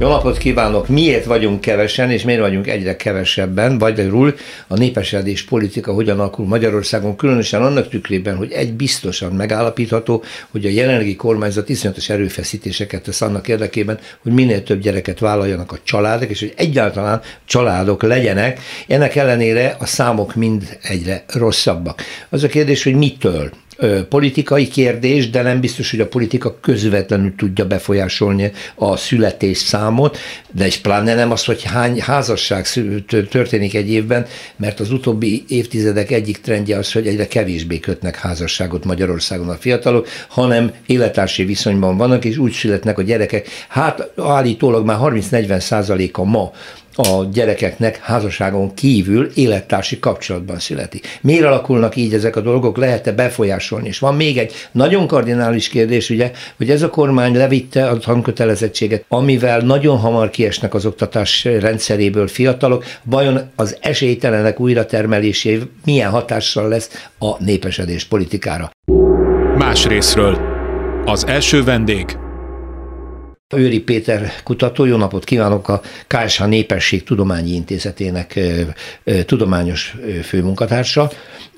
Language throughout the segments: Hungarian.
Jó napot kívánok! Miért vagyunk kevesen, és miért vagyunk egyre kevesebben? Magyarul a népesedés politika hogyan alakul Magyarországon, különösen annak tükrében, hogy egy biztosan megállapítható, hogy a jelenlegi kormányzat iszonyatos erőfeszítéseket tesz annak érdekében, hogy minél több gyereket vállaljanak a családok, és hogy egyáltalán családok legyenek. Ennek ellenére a számok mind egyre rosszabbak. Az a kérdés, hogy mitől? Politikai kérdés, de nem biztos, hogy a politika közvetlenül tudja befolyásolni a születés számot, de és pláne nem az, hogy hány házasság történik egy évben, mert az utóbbi évtizedek egyik trendje az, hogy egyre kevésbé kötnek házasságot Magyarországon a fiatalok, hanem élettársi viszonyban vannak, és úgy születnek a gyerekek. Hát állítólag már 30-40 százaléka ma a gyerekeknek házasságon kívül élettársi kapcsolatban születik. Miért alakulnak így ezek a dolgok, lehet-e befolyásolni? És van még egy nagyon kardinális kérdés, ugye, hogy ez a kormány levitte a tankötelezettséget, amivel nagyon hamar kiesnek az oktatás rendszeréből fiatalok, vajon az esélytelenek újratermelésé milyen hatással lesz a népesedés politikára? Más részről. Az első vendég Őri Péter kutató, jó napot kívánok a KSH Népesség Tudományi Intézetének tudományos főmunkatársa.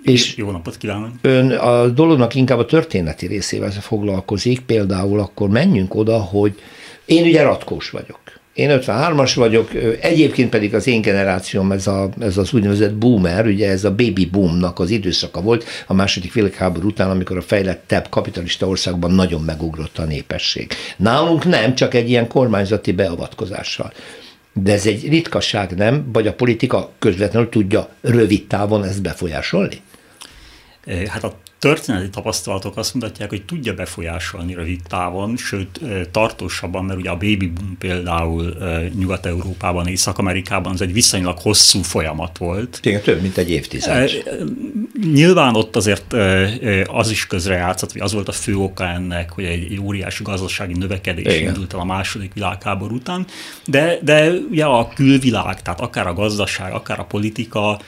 És jó napot kívánok! Ön a dolognak inkább a történeti részével foglalkozik, például akkor menjünk oda, hogy én ugye ratkós vagyok. Én 53-as vagyok, egyébként pedig az én generációm ez, a, ez az úgynevezett boomer, ugye ez a baby boomnak az időszaka volt a második világháború után, amikor a fejlettebb kapitalista országban nagyon megugrott a népesség. Nálunk nem, csak egy ilyen kormányzati beavatkozással. De ez egy ritkaság, nem? Vagy a politika közvetlenül tudja rövid távon ezt befolyásolni? Hát a történeti tapasztalatok azt mutatják, hogy tudja befolyásolni rövid távon, sőt tartósabban, mert ugye a baby boom például Nyugat-Európában, Észak-Amerikában az egy viszonylag hosszú folyamat volt. Tényleg több, mint egy évtized. Nyilván ott azért az is közrejátszott, hogy az volt a fő oka ennek, hogy egy óriási gazdasági növekedés Igen. indult el a második világháború után, de, de ugye a külvilág, tehát akár a gazdaság, akár a politika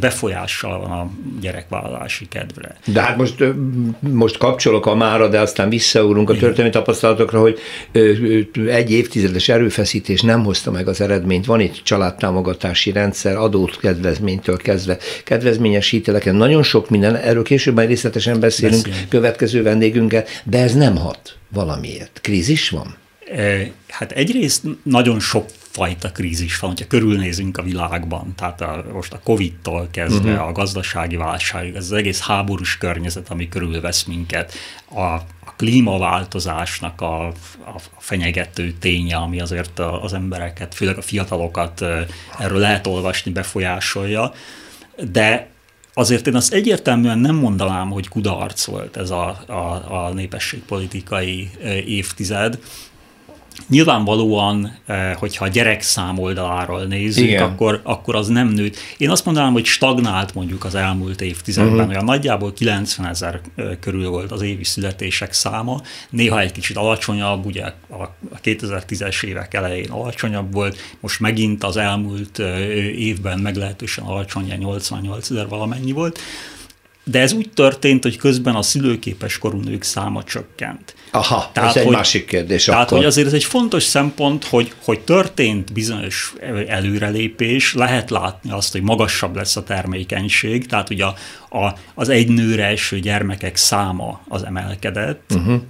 befolyással van a gyerekvállalási kedvre. De hát most, most kapcsolok a mára, de aztán visszaúrunk a történelmi tapasztalatokra, hogy egy évtizedes erőfeszítés nem hozta meg az eredményt. Van itt családtámogatási rendszer, adót kedvezménytől kezdve kedvezményes hiteleken, nagyon sok minden, erről később majd részletesen beszélünk Beszélünk. következő vendégünkkel, de ez nem hat valamiért. Krízis van? Hát egyrészt nagyon sok fajta krízis van, hogyha körülnézünk a világban, tehát a, most a Covid-tól kezdve uh-huh. a gazdasági válság, ez az egész háborús környezet, ami körülvesz minket, a, a klímaváltozásnak a, a fenyegető ténye, ami azért az embereket, főleg a fiatalokat erről lehet olvasni, befolyásolja, de azért én azt egyértelműen nem mondanám, hogy kudarc volt ez a, a, a népességpolitikai évtized, Nyilvánvalóan, eh, hogyha a gyerek szám oldaláról nézzük, akkor, akkor az nem nőtt. Én azt mondanám, hogy stagnált mondjuk az elmúlt évtizedben, uh-huh. olyan nagyjából 90 ezer eh, körül volt az évi születések száma, néha egy kicsit alacsonyabb, ugye a 2010-es évek elején alacsonyabb volt, most megint az elmúlt eh, évben meglehetősen alacsony, 88 ezer valamennyi volt. De ez úgy történt, hogy közben a szülőképes korú nők száma csökkent. Aha, tehát, ez egy hogy, másik kérdés. Tehát, akkor. hogy azért ez egy fontos szempont, hogy, hogy történt bizonyos előrelépés, lehet látni azt, hogy magasabb lesz a termékenység, tehát ugye a, a, az egy nőre eső gyermekek száma az emelkedett, uh-huh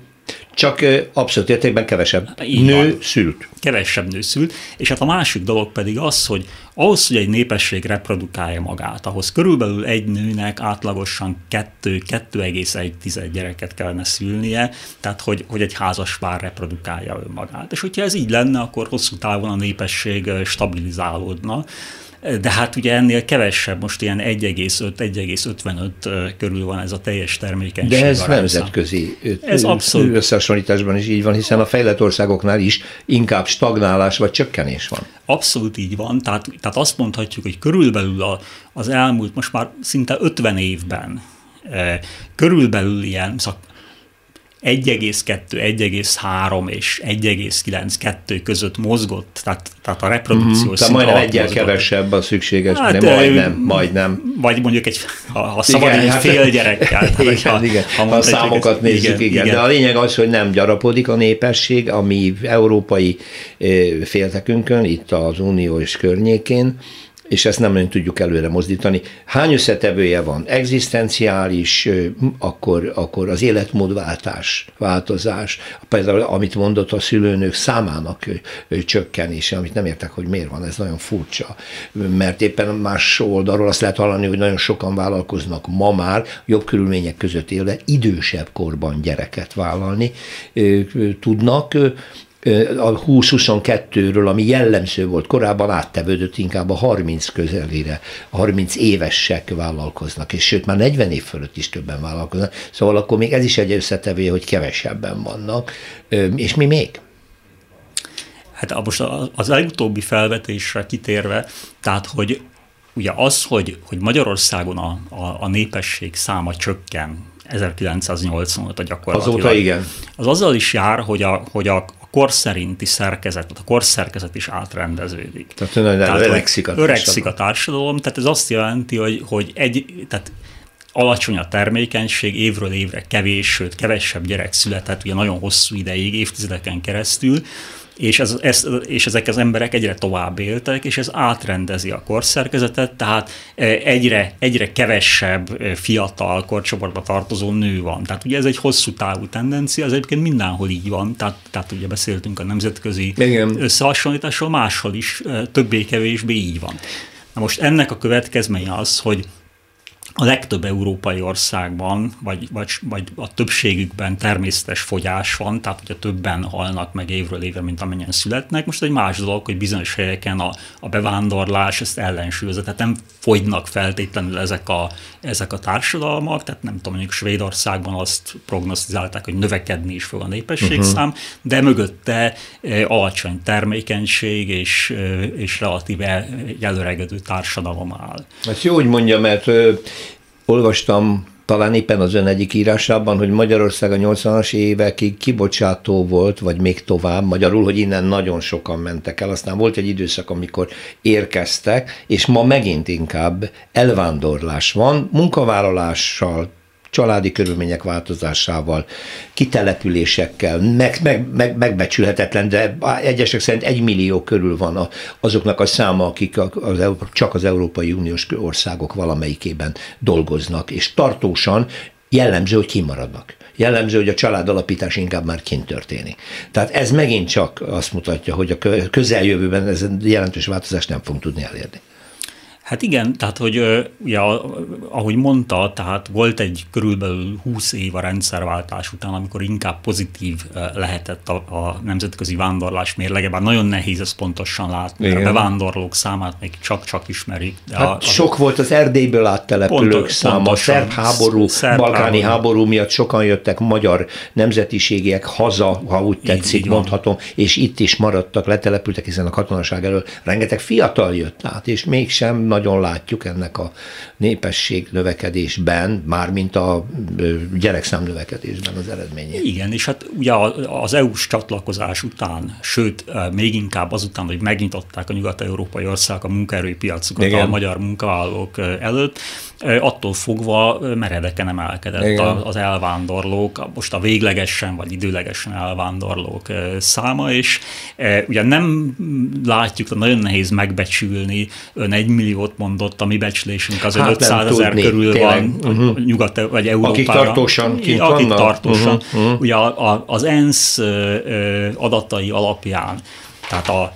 csak abszolút értékben kevesebb Így nő van. szült. Kevesebb nő szült, és hát a másik dolog pedig az, hogy ahhoz, hogy egy népesség reprodukálja magát, ahhoz körülbelül egy nőnek átlagosan 2-2,1 gyereket kellene szülnie, tehát hogy, hogy egy házas pár reprodukálja önmagát. És hogyha ez így lenne, akkor hosszú távon a népesség stabilizálódna de hát ugye ennél kevesebb, most ilyen 1,5-1,55 körül van ez a teljes termékenység. De ez arányszám. nemzetközi ez abszolút. összehasonlításban is így van, hiszen a fejlett országoknál is inkább stagnálás vagy csökkenés van. Abszolút így van, tehát, tehát azt mondhatjuk, hogy körülbelül a, az elmúlt most már szinte 50 évben körülbelül ilyen 1,2, 1,3 és 1,9-2 között mozgott, tehát, tehát a reprodukciós mm, Tehát majdnem egyel kevesebb a szükséges, hát, de majdnem, majdnem. Vagy mondjuk egy, ha, szabad, igen, egy hát, fél gyerekkel. igen, ha, igen. Ha, ha a számokat egy, nézzük, igen, igen. igen. De a lényeg az, hogy nem gyarapodik a népesség, ami európai féltekünkön, itt az uniós környékén, és ezt nem nagyon tudjuk előre mozdítani. Hány összetevője van? Egzisztenciális, akkor, akkor az életmódváltás, változás, például amit mondott a szülőnök számának csökkenése, amit nem értek, hogy miért van, ez nagyon furcsa. Mert éppen más oldalról azt lehet hallani, hogy nagyon sokan vállalkoznak ma már jobb körülmények között élve, idősebb korban gyereket vállalni tudnak, a 20-22-ről, ami jellemző volt korábban, áttevődött inkább a 30 közelére. A 30 évesek vállalkoznak, és sőt már 40 év fölött is többen vállalkoznak. Szóval akkor még ez is egy összetevő, hogy kevesebben vannak. És mi még? Hát most az legutóbbi felvetésre kitérve, tehát hogy ugye az, hogy, hogy Magyarországon a, a, a népesség száma csökken 1985 a gyakorlatilag. Azóta igen. Az azzal is jár, hogy a, hogy a, kor szerinti szerkezet, tehát a korszerkezet is átrendeződik. Tehát, tehát öregszik a társadalom. Öregszik a társadalom, tehát ez azt jelenti, hogy, hogy egy, tehát alacsony a termékenység, évről évre kevés, sőt kevesebb gyerek született, ugye nagyon hosszú ideig, évtizedeken keresztül, és, ez, ez, és ezek az emberek egyre tovább éltek, és ez átrendezi a korszerkezetet, tehát e, egyre, egyre kevesebb e, fiatal korcsoportba tartozó nő van. Tehát ugye ez egy hosszú távú tendencia, ez egyébként mindenhol így van, tehát, tehát ugye beszéltünk a nemzetközi Igen. összehasonlításról, máshol is e, többé-kevésbé így van. Na most ennek a következménye az, hogy a legtöbb európai országban, vagy, vagy, vagy a többségükben természetes fogyás van, tehát hogyha többen halnak meg évről évre, mint amennyien születnek. Most egy más dolog, hogy bizonyos helyeken a, a bevándorlás ezt ellensúlyozza, tehát nem fogynak feltétlenül ezek a, ezek a társadalmak, tehát nem tudom, mondjuk Svédországban azt prognosztizálták, hogy növekedni is fog a népességszám, uh-huh. de mögötte e, alacsony termékenység és, e, és relatíve előregedő társadalom áll. Hát jó, hogy mondja, mert olvastam talán éppen az ön egyik írásában, hogy Magyarország a 80-as évekig kibocsátó volt, vagy még tovább, magyarul, hogy innen nagyon sokan mentek el. Aztán volt egy időszak, amikor érkeztek, és ma megint inkább elvándorlás van, munkavállalással, családi körülmények változásával, kitelepülésekkel, meg, meg, meg, megbecsülhetetlen, de egyesek szerint egy millió körül van a, azoknak a száma, akik az, csak az Európai Uniós országok valamelyikében dolgoznak, és tartósan jellemző, hogy kimaradnak. Jellemző, hogy a családalapítás inkább már kint történik. Tehát ez megint csak azt mutatja, hogy a közeljövőben ez jelentős változást nem fogunk tudni elérni. Hát igen, tehát hogy ugye, ahogy mondta, tehát volt egy körülbelül 20 év a rendszerváltás után, amikor inkább pozitív lehetett a, a nemzetközi vándorlás mérlege, bár nagyon nehéz ezt pontosan látni, igen. a bevándorlók számát még csak-csak ismerik. De hát a, a, sok volt az Erdélyből áttelepülők pontos, száma, a szerb háború, szerb balkáni háború. háború miatt sokan jöttek magyar nemzetiségiek haza, ha úgy tetszik, így, így mondhatom, és itt is maradtak, letelepültek, hiszen a katonaság elől rengeteg fiatal jött át, és mégsem nagy nagyon látjuk ennek a népesség növekedésben, mármint a gyerekszám növekedésben az eredményét. Igen, és hát ugye az EU-s csatlakozás után, sőt, még inkább azután, hogy megnyitották a nyugat-európai országok a munkaerőpiacukat Igen. a magyar munkavállalók előtt, attól fogva meredeken emelkedett Igen. az elvándorlók, most a véglegesen vagy időlegesen elvándorlók száma, és ugye nem látjuk, nagyon nehéz megbecsülni, ön egy milliót mondott, a mi becslésünk az hát 500 ezer körül tényleg. van uh-huh. nyugat vagy Európában. Akik tartósan kint Akik vannak. tartósan. Uh-huh. Uh-huh. Ugye a, a, az ENSZ adatai alapján, tehát a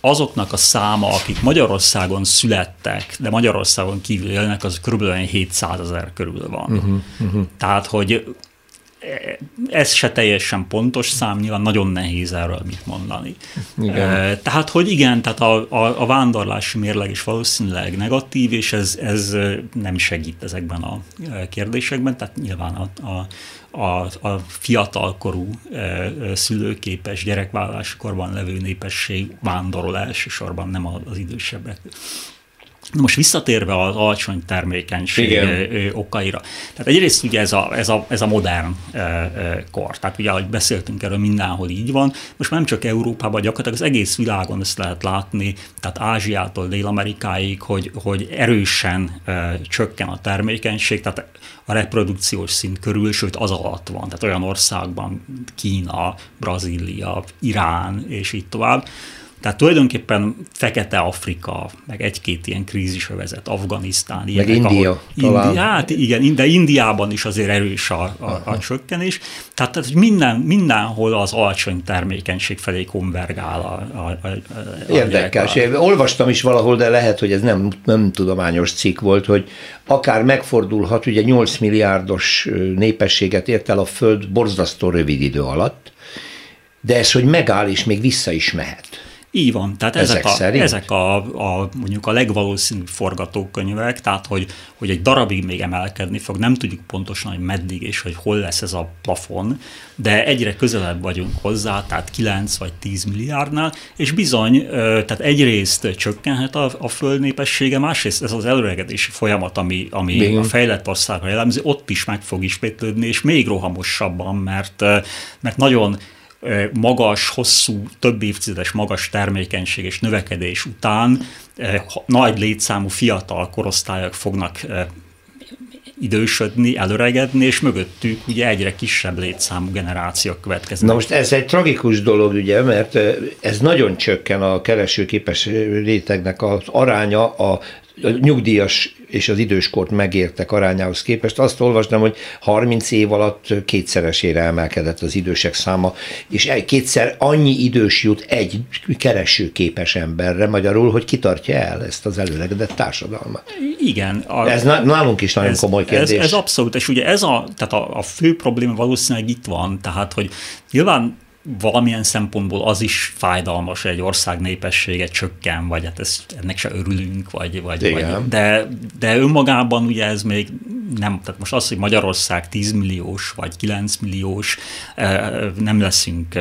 azoknak a száma, akik Magyarországon születtek, de Magyarországon kívül élnek, az kb. 700 ezer körül van. Uh-huh, uh-huh. Tehát, hogy ez se teljesen pontos szám, nyilván nagyon nehéz erről mit mondani. Igen. Tehát, hogy igen, tehát a, a, a vándorlási mérleg is valószínűleg negatív, és ez, ez nem segít ezekben a kérdésekben, tehát nyilván a, a, a, a fiatalkorú szülőképes gyerekvállalási korban levő népesség vándorol elsősorban, nem az idősebbek. Na most visszatérve az alacsony termékenység Igen. okaira. Tehát egyrészt ugye ez a, ez a, ez a modern kor. Tehát ugye, ahogy beszéltünk erről, mindenhol így van. Most nem csak Európában, gyakorlatilag az egész világon ezt lehet látni, tehát Ázsiától Dél-Amerikáig, hogy, hogy erősen csökken a termékenység, tehát a reprodukciós szint körül, sőt az alatt van. Tehát olyan országban Kína, Brazília, Irán és így tovább tehát tulajdonképpen Fekete Afrika, meg egy-két ilyen krízisövezet, Afganisztán, ilyenek, meg India, ahol, talán. Indi, hát igen, de Indiában is azért erős a, a, a csökkenés. Tehát, tehát minden, mindenhol az alacsony termékenység felé konvergál a, a, a, a Érdekes. Én olvastam is valahol, de lehet, hogy ez nem, nem tudományos cikk volt, hogy akár megfordulhat, ugye 8 milliárdos népességet ért el a Föld borzasztó rövid idő alatt, de ez, hogy megáll és még vissza is mehet. Így van, tehát ezek, ezek, a, ezek a, a, mondjuk a legvalószínűbb forgatókönyvek, tehát hogy, hogy egy darabig még emelkedni fog, nem tudjuk pontosan, hogy meddig és hogy hol lesz ez a plafon, de egyre közelebb vagyunk hozzá, tehát 9 vagy 10 milliárdnál, és bizony, tehát egyrészt csökkenhet a, a föld népessége, másrészt ez az előregedési folyamat, ami, ami a fejlett országra jellemző, ott is meg fog ismétlődni, és még rohamosabban, mert, mert nagyon magas, hosszú, több évtizedes magas termékenység és növekedés után nagy létszámú fiatal korosztályok fognak idősödni, előregedni, és mögöttük ugye egyre kisebb létszámú generációk következnek. Na most ez egy tragikus dolog, ugye, mert ez nagyon csökken a keresőképes rétegnek az aránya a nyugdíjas és az időskort megértek arányához képest. Azt olvastam, hogy 30 év alatt kétszeresére emelkedett az idősek száma, és kétszer annyi idős jut egy keresőképes emberre, magyarul, hogy kitartja el ezt az előregedett társadalmat. Igen. A, ez nálunk is nagyon ez, komoly kérdés. Ez, ez abszolút, és ugye ez a, tehát a, a fő probléma valószínűleg itt van, tehát hogy nyilván valamilyen szempontból az is fájdalmas, hogy egy ország népessége csökken, vagy hát ez, ennek se örülünk, vagy, vagy, vagy de, de önmagában ugye ez még nem, tehát most az, hogy Magyarország 10 milliós, vagy 9 milliós, nem leszünk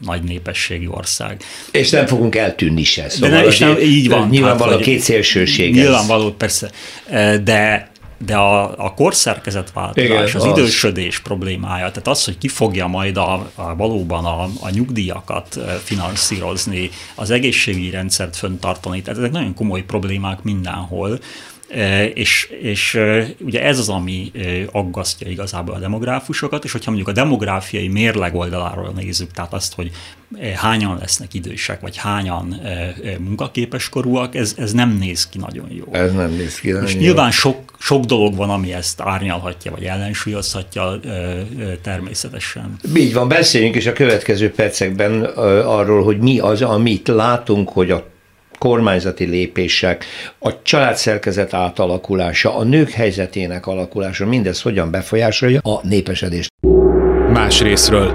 nagy népességi ország. És nem fogunk eltűnni se. Szóval de nem, és nem, így van. Nyilvánvaló hát, két szélsőség. Nyilvánvaló, persze. De, de a, a korszerkezetváltozás, Igen, az, az. idősödés problémája, tehát az, hogy ki fogja majd a, a valóban a, a nyugdíjakat finanszírozni, az egészségügyi rendszert föntartani, tehát ezek nagyon komoly problémák mindenhol, és, és ugye ez az, ami aggasztja igazából a demográfusokat, és hogyha mondjuk a demográfiai mérleg oldaláról nézzük, tehát azt, hogy hányan lesznek idősek, vagy hányan munkaképes korúak, ez, ez nem néz ki nagyon jó. Ez nem néz ki nagyon És jó. nyilván sok, sok dolog van, ami ezt árnyalhatja, vagy ellensúlyozhatja természetesen. Így van, beszéljünk is a következő percekben arról, hogy mi az, amit látunk, hogy a kormányzati lépések, a családszerkezet átalakulása, a nők helyzetének alakulása, mindez hogyan befolyásolja a népesedést. Más részről.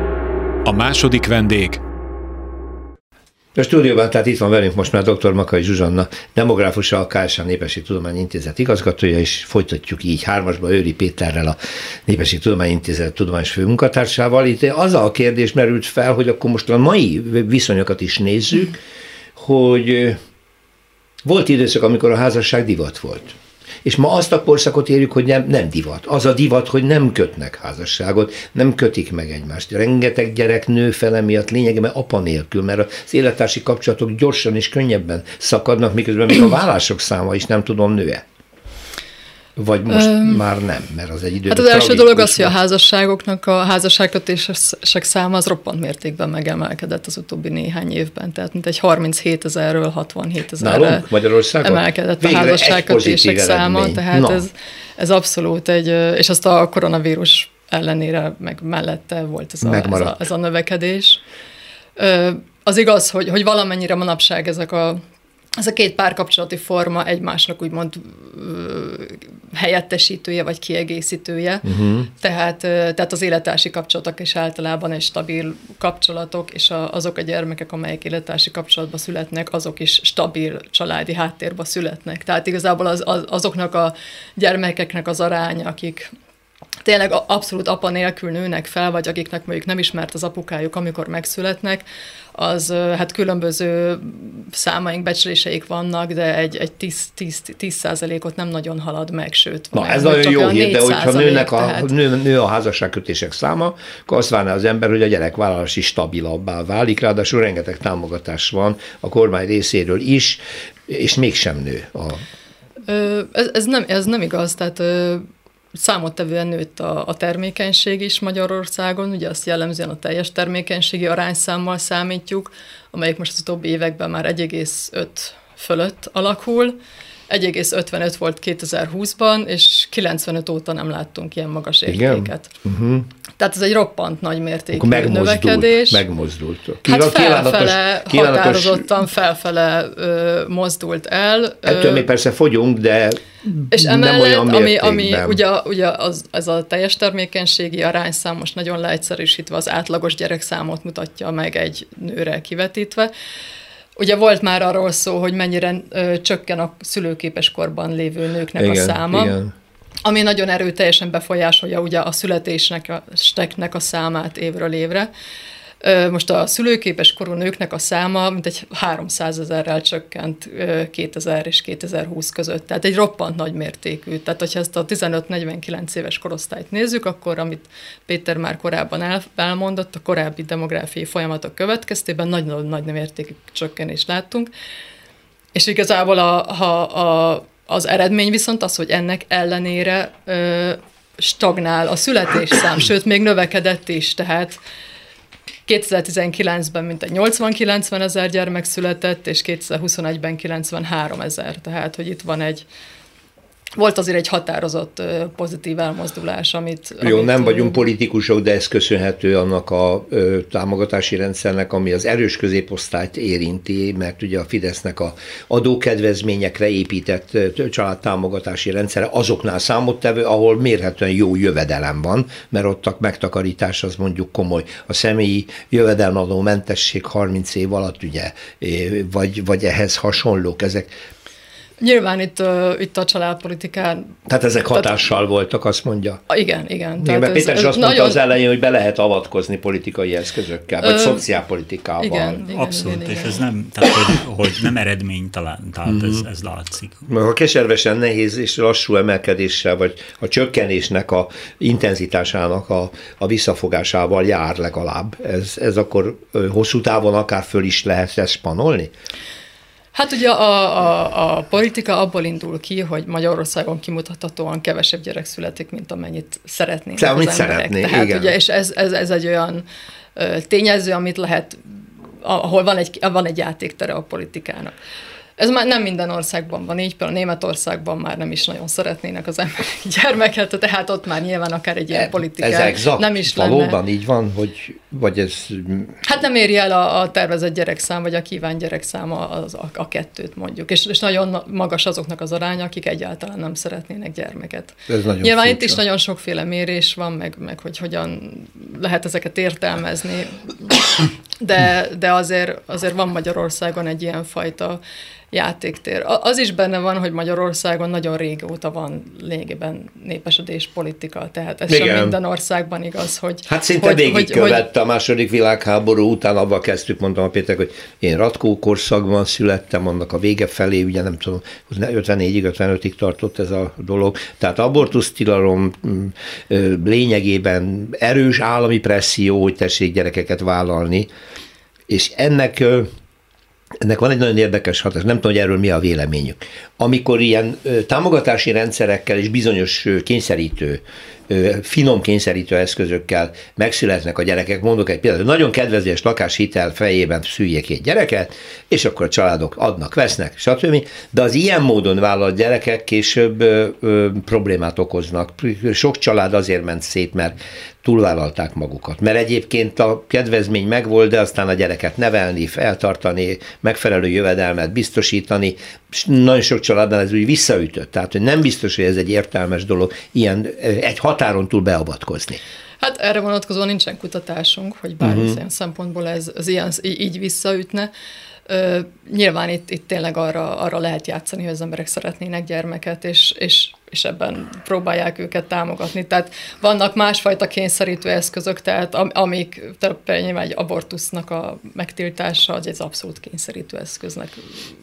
A második vendég a stúdióban, tehát itt van velünk most már dr. Makai Zsuzsanna, demográfusa, a KSA Népesi Tudományintézet igazgatója, és folytatjuk így hármasba Őri Péterrel, a Népesi Tudományintézet tudományos főmunkatársával. Itt az a kérdés merült fel, hogy akkor most a mai viszonyokat is nézzük, hogy volt időszak, amikor a házasság divat volt. És ma azt a korszakot érjük, hogy nem, nem divat. Az a divat, hogy nem kötnek házasságot, nem kötik meg egymást. Rengeteg gyerek nő fele miatt lényegében apa nélkül, mert az élettársi kapcsolatok gyorsan és könnyebben szakadnak, miközben még a vállások száma is nem tudom nő-e. Vagy most um, már nem, mert az egy idő. Hát az első dolog az, hogy a házasságoknak, a házasságkötések száma az roppant mértékben megemelkedett az utóbbi néhány évben. Tehát mint egy 37 ezerről 67 ezerre Magyarországon? emelkedett Végre a házasságkötések száma. Tehát Na. ez, ez abszolút egy, és azt a koronavírus ellenére meg mellette volt ez a, ez a, ez a növekedés. Az igaz, hogy, hogy valamennyire manapság ezek a ez a két párkapcsolati forma egymásnak úgymond helyettesítője vagy kiegészítője. Uh-huh. Tehát, tehát az élettársi kapcsolatok is általában egy stabil kapcsolatok, és a, azok a gyermekek, amelyek élettársi kapcsolatba születnek, azok is stabil családi háttérbe születnek. Tehát igazából az, az, azoknak a gyermekeknek az aránya, akik tényleg abszolút apa nélkül nőnek fel, vagy akiknek mondjuk nem ismert az apukájuk, amikor megszületnek, az hát különböző számaink, becsléseik vannak, de egy, egy 10, 10, 10 ot nem nagyon halad meg, sőt. Na, ez nagyon jó hír, de hogyha nőnek a, tehát... nő, nő a házasságkötések száma, akkor azt várná az ember, hogy a gyerekvállalás is stabilabbá válik, ráadásul rengeteg támogatás van a kormány részéről is, és mégsem nő a ez, ez, nem, ez nem igaz, tehát számottevően nőtt a, a termékenység is Magyarországon, ugye azt jellemzően a teljes termékenységi arányszámmal számítjuk, amelyik most az utóbbi években már 1,5 fölött alakul. 1,55 volt 2020-ban, és 95 óta nem láttunk ilyen magas értéket. Uh-huh. Tehát ez egy roppant nagy mértékű megmozdult, növekedés. Megmozdult. hát felfele, kívánatos, határozottan felfele ö, mozdult el. Ettől mi persze fogyunk, de és emellett, ami, ami ugye, ugye az, ez a teljes termékenységi arányszám most nagyon leegyszerűsítve az átlagos gyerekszámot mutatja meg egy nőre kivetítve. Ugye volt már arról szó, hogy mennyire ö, csökken a szülőképes korban lévő nőknek igen, a száma. Igen ami nagyon erőteljesen befolyásolja ugye a születésnek a, a számát évről évre. Most a szülőképes korú nőknek a száma mintegy 300 ezerrel csökkent 2000 és 2020 között. Tehát egy roppant nagy mértékű. Tehát, hogyha ezt a 15-49 éves korosztályt nézzük, akkor amit Péter már korábban elmondott, a korábbi demográfiai folyamatok következtében nagyon nagy mértékű csökkenést láttunk. És igazából a, ha a az eredmény viszont az, hogy ennek ellenére ö, stagnál a születésszám, sőt, még növekedett is, tehát 2019-ben mintegy 80-90 ezer gyermek született, és 2021-ben 93 ezer, tehát hogy itt van egy volt azért egy határozott pozitív elmozdulás, amit... Jó, amit, nem vagyunk politikusok, de ez köszönhető annak a ö, támogatási rendszernek, ami az erős középosztályt érinti, mert ugye a Fidesznek a adókedvezményekre épített családtámogatási rendszere azoknál számottevő, ahol mérhetően jó jövedelem van, mert ott a megtakarítás az mondjuk komoly. A személyi jövedelmadó mentesség 30 év alatt ugye, vagy, vagy ehhez hasonlók, ezek Nyilván itt, uh, itt a családpolitikán... Tehát ezek hatással tehát, voltak, azt mondja? Igen, igen. igen mert Péter is azt mondta nagyon... az elején, hogy be lehet avatkozni politikai eszközökkel, vagy uh, szociálpolitikával. Igen, igen, Abszolút, igen, és igen. ez nem, tehát hogy, hogy nem eredménytelen, tehát mm-hmm. ez, mhm. ez látszik. Ha keservesen nehéz és lassú emelkedéssel, vagy a csökkenésnek a intenzitásának a, a visszafogásával jár legalább, ez, ez akkor hosszú távon akár föl is lehet ezt spanolni? Hát ugye a, a, a politika abból indul ki, hogy Magyarországon kimutathatóan kevesebb gyerek születik, mint amennyit szeretnének Te, az amit emberek. Szeretné, Tehát igen. ugye, és ez, ez, ez egy olyan tényező, amit lehet, ahol van egy, van egy játéktere a politikának. Ez már nem minden országban van így, például Németországban már nem is nagyon szeretnének az emberek gyermeket, tehát ott már nyilván akár egy ilyen e, politika ez exakt, nem is valóban lenne. így van, hogy vagy ez... Hát nem éri el a, a tervezett gyerekszám, vagy a kívánt gyerekszám az, a, a kettőt mondjuk, és, és nagyon magas azoknak az aránya, akik egyáltalán nem szeretnének gyermeket. Ez nagyon Nyilván furcsa. itt is nagyon sokféle mérés van, meg, meg hogy hogyan lehet ezeket értelmezni, de, de azért, azért van Magyarországon egy ilyen fajta játéktér. Az is benne van, hogy Magyarországon nagyon régóta van lényegében népesedés politika, tehát ez Igen. sem minden országban igaz, hogy... Hát szinte hogy, végigkövette hogy, a második világháború után, abban kezdtük, mondtam a Péter, hogy én Ratkó korszakban születtem, annak a vége felé, ugye nem tudom, 54-ig, 55-ig tartott ez a dolog, tehát abortusztilalom mm, lényegében erős állami presszió, hogy tessék gyerekeket vállalni, és ennek ennek van egy nagyon érdekes hatás, nem tudom, hogy erről mi a véleményük. Amikor ilyen támogatási rendszerekkel és bizonyos kényszerítő, finom kényszerítő eszközökkel megszületnek a gyerekek, mondok egy példát, nagyon kedvezős lakáshitel fejében szüljék egy gyereket, és akkor a családok adnak, vesznek, stb. De az ilyen módon vállalt gyerekek később ö, ö, problémát okoznak. Sok család azért ment szét, mert túlvállalták magukat. Mert egyébként a kedvezmény megvolt, de aztán a gyereket nevelni, feltartani, megfelelő jövedelmet biztosítani, és nagyon sok családnál ez úgy visszaütött. Tehát, hogy nem biztos, hogy ez egy értelmes dolog, ilyen egy határon túl beavatkozni. Hát erre vonatkozóan nincsen kutatásunk, hogy bármilyen uh-huh. szempontból ez az ilyen, így visszaütne. Ö, nyilván itt, itt tényleg arra, arra lehet játszani, hogy az emberek szeretnének gyermeket, és, és és ebben próbálják őket támogatni. Tehát vannak másfajta kényszerítő eszközök, tehát amik, tehát nyilván egy abortusznak a megtiltása, az egy abszolút kényszerítő eszköznek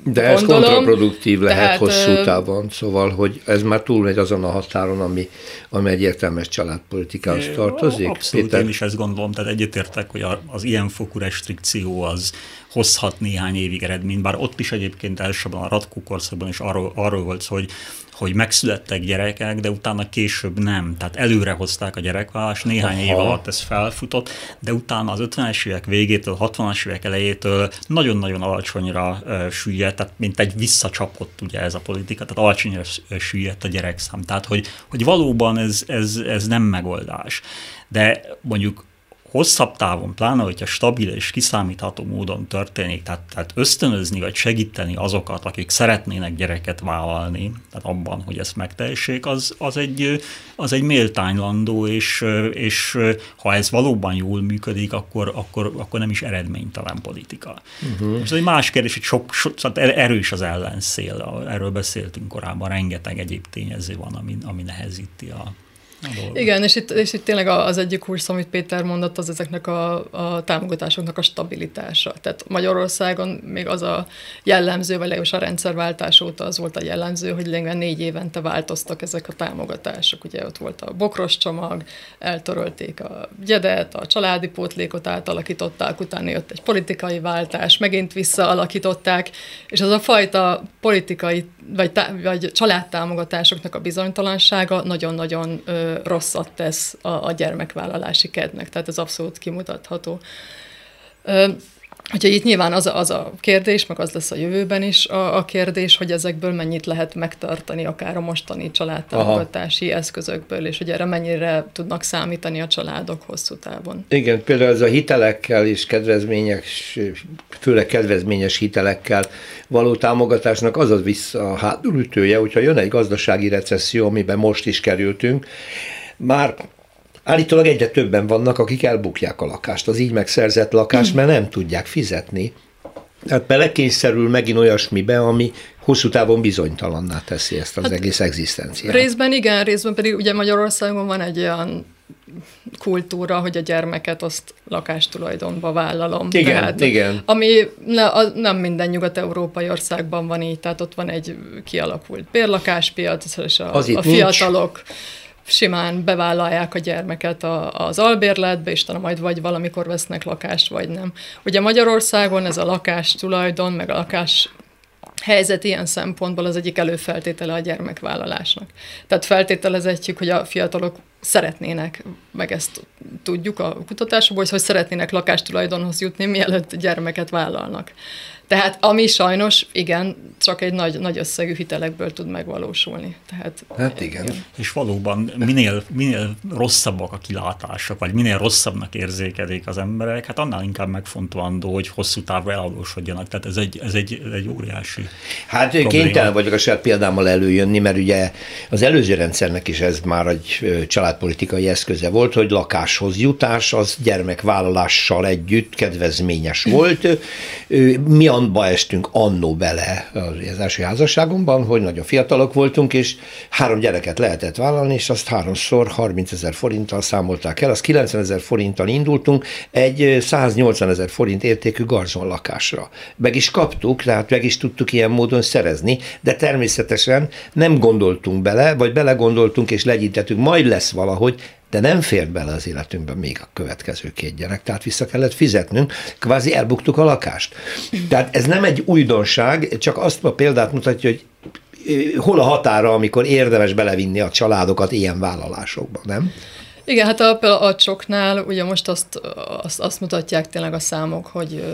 De ez gondolom. kontraproduktív lehet tehát, hosszú távon, szóval, hogy ez már túl megy azon a határon, ami, ami egy értelmes családpolitikához tartozik. Abszolút, Péter? én is ezt gondolom, tehát egyetértek, hogy az ilyen fokú restrikció az hozhat néhány évig eredményt, bár ott is egyébként elsősorban a Radkó korszakban is arról, arról volt szó, hogy hogy megszülettek gyerekek, de utána később nem. Tehát előre hozták a gyerekvállalást, néhány Aha. év alatt ez felfutott, de utána az 50-es évek végétől, 60-as évek elejétől nagyon-nagyon alacsonyra uh, süllyedt, tehát mint egy visszacsapott ugye ez a politika, tehát alacsonyra süllyedt a gyerekszám. Tehát, hogy, hogy valóban ez, ez, ez nem megoldás. De mondjuk hosszabb távon, pláne, hogyha stabil és kiszámítható módon történik, tehát, tehát ösztönözni vagy segíteni azokat, akik szeretnének gyereket vállalni, tehát abban, hogy ezt megtehessék, az, az, egy, az egy méltánylandó, és, és ha ez valóban jól működik, akkor, akkor, akkor nem is eredménytelen politika. Uh-huh. Ez egy más kérdés, hogy sok, sok, szóval erős az ellenszél, erről beszéltünk korábban, rengeteg egyéb tényező van, ami, ami nehezíti a igen, és itt, és itt tényleg az egyik kursz, amit Péter mondott, az ezeknek a, a támogatásoknak a stabilitása. Tehát Magyarországon még az a jellemző, vagy legalábbis a rendszerváltás óta az volt a jellemző, hogy lényegében négy évente változtak ezek a támogatások. Ugye ott volt a bokros csomag, eltörölték a gyedet, a családi pótlékot átalakították, utána jött egy politikai váltás, megint visszaalakították, és az a fajta politikai vagy, tá- vagy családtámogatásoknak a bizonytalansága nagyon-nagyon ö, rosszat tesz a, a gyermekvállalási kednek, tehát ez abszolút kimutatható. Úgyhogy itt nyilván az a, az a kérdés, meg az lesz a jövőben is a, a kérdés, hogy ezekből mennyit lehet megtartani, akár a mostani családtámogatási Aha. eszközökből, és hogy erre mennyire tudnak számítani a családok hosszú távon. Igen, például ez a hitelekkel és kedvezményes, főleg kedvezményes hitelekkel való támogatásnak az az vissza a hátulütője, hogyha jön egy gazdasági recesszió, amiben most is kerültünk, már Állítólag egyre többen vannak, akik elbukják a lakást, az így megszerzett lakást, mert nem tudják fizetni. Tehát belekényszerül megint olyasmibe, ami hosszú távon bizonytalanná teszi ezt az hát egész egzisztenciát. Részben igen, részben pedig ugye Magyarországon van egy olyan kultúra, hogy a gyermeket azt lakástulajdonba vállalom. Igen, tehát, igen. Ami ne, a, nem minden nyugat-európai országban van így, tehát ott van egy kialakult bérlakáspiac, és a, a fiatalok nincs simán bevállalják a gyermeket a, az albérletbe, és talán majd vagy valamikor vesznek lakást, vagy nem. Ugye Magyarországon ez a lakás tulajdon, meg a lakás helyzet ilyen szempontból az egyik előfeltétele a gyermekvállalásnak. Tehát feltételezetjük, hogy a fiatalok szeretnének, meg ezt tudjuk a kutatásokból, hogy szeretnének lakástulajdonhoz jutni, mielőtt gyermeket vállalnak. Tehát ami sajnos, igen, csak egy nagy, nagy összegű hitelekből tud megvalósulni. Tehát, hát igen. igen. És valóban minél, minél rosszabbak a kilátások, vagy minél rosszabbnak érzékelik az emberek, hát annál inkább megfontolandó, hogy hosszú távra eladósodjanak. Tehát ez egy, ez egy, ez egy óriási Hát probléma. kénytelen vagyok a saját példámmal előjönni, mert ugye az előző rendszernek is ez már egy családpolitikai eszköze volt, hogy lakáshoz jutás az gyermekvállalással együtt kedvezményes volt. Mi olyanba estünk annó bele az első házasságomban, hogy nagyon fiatalok voltunk, és három gyereket lehetett vállalni, és azt háromszor 30 ezer forinttal számolták el, az 90 ezer forinttal indultunk egy 180 ezer forint értékű garzon lakásra. Meg is kaptuk, tehát meg is tudtuk ilyen módon szerezni, de természetesen nem gondoltunk bele, vagy belegondoltunk és legyintettünk, majd lesz valahogy, de nem fért bele az életünkbe még a következő két gyerek, tehát vissza kellett fizetnünk, kvázi elbuktuk a lakást. Tehát ez nem egy újdonság, csak azt a példát mutatja, hogy hol a határa, amikor érdemes belevinni a családokat ilyen vállalásokba, nem? Igen, hát a, a csoknál ugye most azt, azt, azt mutatják tényleg a számok, hogy,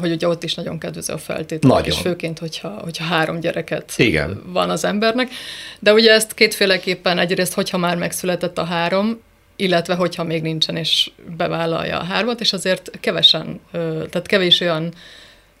hogy ugye ott is nagyon kedvező a feltétel, nagyon. és főként, hogyha, hogyha három gyereket Igen. van az embernek. De ugye ezt kétféleképpen egyrészt, hogyha már megszületett a három, illetve hogyha még nincsen, és bevállalja a hármat, és azért kevesen, tehát kevés olyan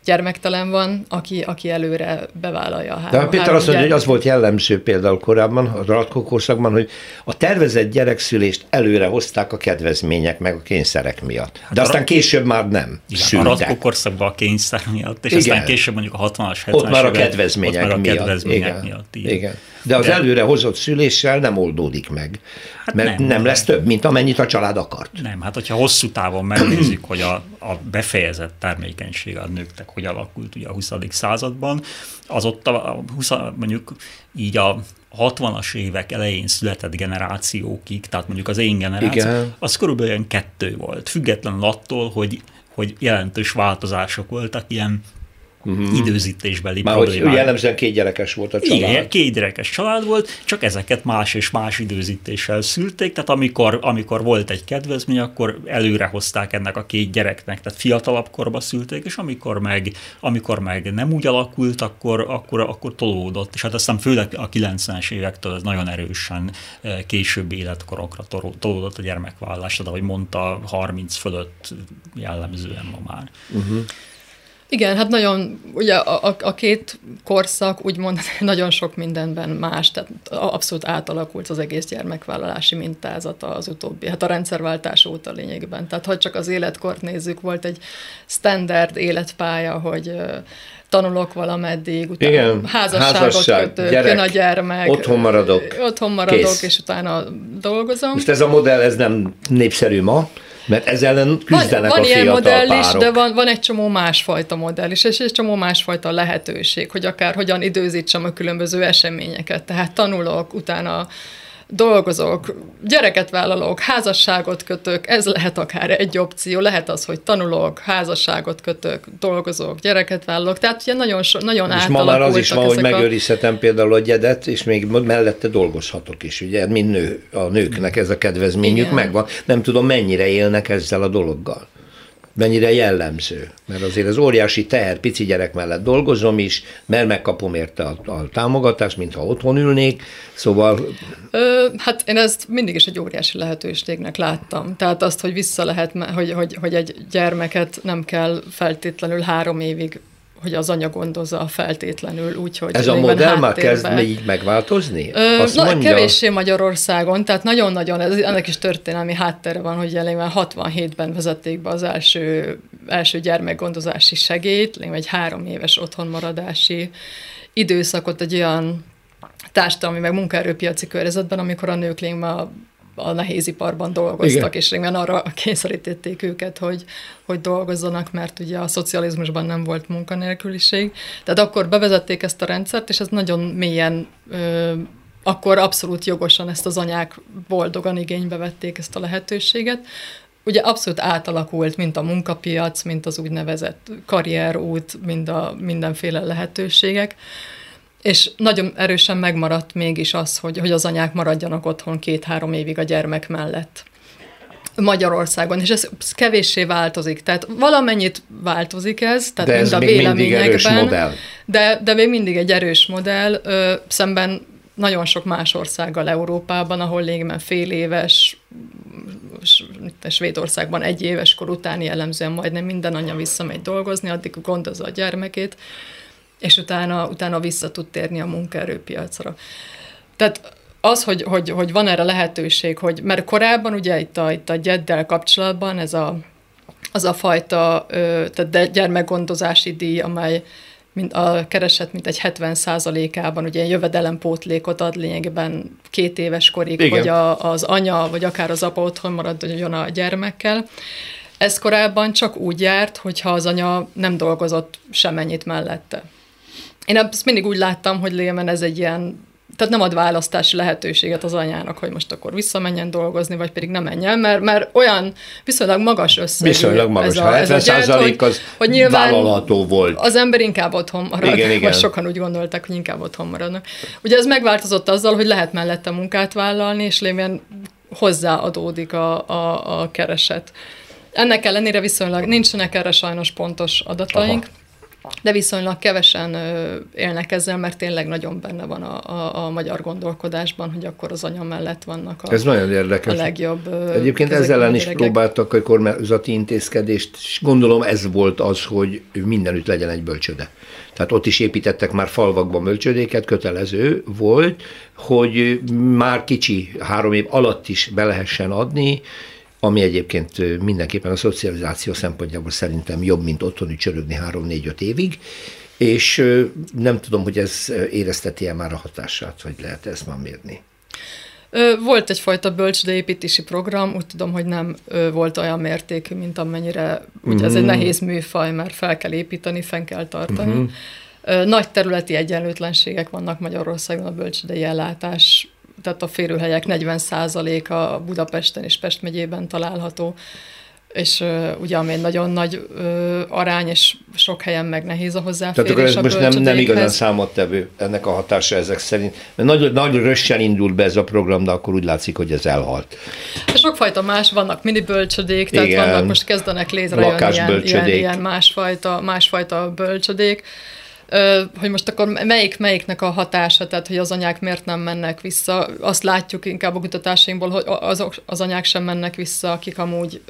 gyermektelen van, aki, aki előre bevállalja a három De Péter azt mondja, hogy az volt jellemző például korábban, a korszakban, hogy a tervezett gyerekszülést előre hozták a kedvezmények meg a kényszerek miatt. De hát aztán később már nem Igen, a korszakban a kényszer miatt, és Igen. aztán később mondjuk a 60-as, 70-es Ott már a kedvezmények, ott már a kedvezmények miatt. miatt. Igen. Igen. De az De... előre hozott szüléssel nem oldódik meg. Hát mert nem, nem lesz több, mint amennyit a család akart. Nem, hát hogyha hosszú távon megnézzük, hogy a, a befejezett termékenység a nőknek hogy alakult ugye a 20. században, az ott a, a 20, mondjuk így a 60-as évek elején született generációkig, tehát mondjuk az én generáció, Igen. az körülbelül olyan kettő volt, függetlenül attól, hogy, hogy jelentős változások voltak, ilyen uh-huh. időzítésbeli Már problémák. Hogy jellemzően két gyerekes volt a család. Igen, két gyerekes család volt, csak ezeket más és más időzítéssel szülték, tehát amikor, amikor volt egy kedvezmény, akkor előre hozták ennek a két gyereknek, tehát fiatalabb korba szülték, és amikor meg, amikor meg nem úgy alakult, akkor, akkor, akkor tolódott, és hát aztán főleg a 90-es évektől ez nagyon erősen eh, később életkorokra tolódott a gyermekvállás, de ahogy mondta, 30 fölött jellemzően ma már. Uh-huh. Igen, hát nagyon, ugye a, a, a két korszak úgymond nagyon sok mindenben más, tehát abszolút átalakult az egész gyermekvállalási mintázata az utóbbi, hát a rendszerváltás óta lényegben. Tehát ha csak az életkort nézzük, volt egy standard életpálya, hogy tanulok valameddig, utána Igen, házasságot házasság, kötök, gyerek, jön a gyermek. Otthon maradok. Otthon maradok, Kész. és utána dolgozom. Most ez a modell, ez nem népszerű ma, mert ezzel ellen küzdenek van, van a ilyen modell párok. is, de van, van egy csomó másfajta modell is, és egy csomó másfajta lehetőség, hogy akár hogyan időzítsem a különböző eseményeket. Tehát tanulok, utána dolgozok, gyereket vállalok, házasságot kötök, ez lehet akár egy opció, lehet az, hogy tanulok, házasságot kötök, dolgozok, gyereket vállalok, tehát ugye nagyon, so, nagyon És ma már az is van, hogy megőrizhetem például a gyedet, és még mellette dolgozhatok is, ugye, mint nő, a nőknek ez a kedvezményük Igen. megvan. Nem tudom, mennyire élnek ezzel a dologgal mennyire jellemző. Mert azért az óriási teher, pici gyerek mellett dolgozom is, mert megkapom érte a, a támogatást, mintha otthon ülnék, szóval... Ö, hát én ezt mindig is egy óriási lehetőségnek láttam. Tehát azt, hogy vissza lehet, hogy, hogy, hogy egy gyermeket nem kell feltétlenül három évig hogy az anya gondozza feltétlenül, úgyhogy... Ez a modell már kezd így megváltozni? Ö, Azt na, mondja... Kevéssé Magyarországon, tehát nagyon-nagyon, ez, ennek is történelmi háttere van, hogy jelenleg 67-ben vezették be az első, első gyermekgondozási segélyt, egy három éves otthonmaradási időszakot egy olyan társadalmi meg munkaerőpiaci környezetben, amikor a nők lényegben a nehéziparban dolgoztak, Igen. és régen arra kényszerítették őket, hogy, hogy dolgozzanak, mert ugye a szocializmusban nem volt munkanélküliség. Tehát akkor bevezették ezt a rendszert, és ez nagyon mélyen ö, akkor abszolút jogosan ezt az anyák boldogan igénybe vették ezt a lehetőséget. Ugye abszolút átalakult, mint a munkapiac, mint az úgynevezett karrierút, mind a mindenféle lehetőségek. És nagyon erősen megmaradt mégis az, hogy, hogy az anyák maradjanak otthon két-három évig a gyermek mellett. Magyarországon, és ez kevéssé változik. Tehát valamennyit változik ez, tehát de ez mind a még mindig erős modell. De, de még mindig egy erős modell, ö, szemben nagyon sok más országgal Európában, ahol lényegében fél éves, Svédországban egy éves kor után jellemzően majdnem minden anya visszamegy dolgozni, addig gondozza a gyermekét és utána, utána vissza tud térni a munkaerőpiacra. Tehát az, hogy, hogy, hogy van erre lehetőség, hogy, mert korábban ugye itt a, itt a gyeddel kapcsolatban ez a, az a fajta tehát gyermekgondozási díj, amely mint a kereset mint egy 70% ában ugye jövedelempótlékot ad lényegében két éves korig, Igen. hogy a, az anya, vagy akár az apa otthon maradjon a gyermekkel. Ez korábban csak úgy járt, hogyha az anya nem dolgozott semennyit mellette. Én ezt mindig úgy láttam, hogy Lémen ez egy ilyen tehát nem ad választási lehetőséget az anyának, hogy most akkor visszamenjen dolgozni, vagy pedig nem menjen, mert, mert olyan viszonylag magas összeg. Viszonylag magas, ez a, 70 ez a gyert, hogy, az hogy nyilván vállalható volt. Az ember inkább otthon marad, igen, igen. sokan úgy gondolták, hogy inkább otthon maradnak. Ugye ez megváltozott azzal, hogy lehet mellette munkát vállalni, és lévén hozzáadódik a, a, a kereset. Ennek ellenére viszonylag nincsenek erre sajnos pontos adataink. Aha de viszonylag kevesen élnek ezzel, mert tényleg nagyon benne van a, a, a magyar gondolkodásban, hogy akkor az anya mellett vannak a, Ez nagyon érdekes. a legjobb. Egyébként ezzel ellen is próbáltak a kormányzati intézkedést, és gondolom ez volt az, hogy mindenütt legyen egy bölcsöde. Tehát ott is építettek már falvakban bölcsödéket, kötelező volt, hogy már kicsi, három év alatt is be lehessen adni, ami egyébként mindenképpen a szocializáció szempontjából szerintem jobb, mint otthoni csörögni 3-4-5 évig, és nem tudom, hogy ez érezteti-e már a hatását, vagy lehet ezt már mérni. Volt egyfajta bölcsődeépítési program, úgy tudom, hogy nem volt olyan mértékű, mint amennyire, ugye mm. ez egy mhm. nehéz műfaj, mert fel kell építeni, fenn kell tartani. Mm-hmm. Nagy területi egyenlőtlenségek vannak Magyarországon a bölcsődei ellátás tehát a férőhelyek 40%-a Budapesten és Pest megyében található, és uh, ugye ami egy nagyon nagy uh, arány, és sok helyen meg nehéz a hozzáférés Tehát akkor ez most nem, nem igazán számottevő ennek a hatása ezek szerint, mert nagy, nagy rössel indult be ez a program, de akkor úgy látszik, hogy ez elhalt. Sokfajta más, vannak mini bölcsödék, tehát Igen, vannak most kezdenek létrejönni ilyen, ilyen, ilyen másfajta, másfajta bölcsödék hogy most akkor melyik melyiknek a hatása, tehát hogy az anyák miért nem mennek vissza. Azt látjuk inkább a kutatásainkból, hogy azok az anyák sem mennek vissza, akik amúgy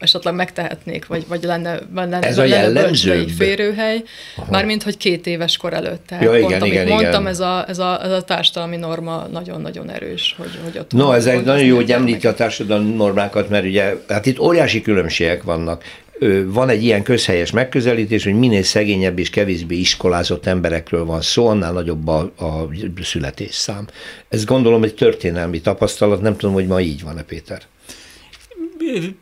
esetleg megtehetnék, vagy, vagy lenne, lenne, Ez a lenne férőhely, mármint, hogy két éves kor előtt. Tehát ja, igen, pont, igen, amit igen. mondtam, ez a, ez, a, ez a társadalmi norma nagyon-nagyon erős. Hogy, hogy ott no, ez egy nagyon jó, hogy említi a társadalmi normákat, mert ugye, hát itt óriási különbségek vannak van egy ilyen közhelyes megközelítés, hogy minél szegényebb és kevésbé iskolázott emberekről van szó, annál nagyobb a, a születésszám. Ez gondolom egy történelmi tapasztalat, nem tudom, hogy ma így van-e, Péter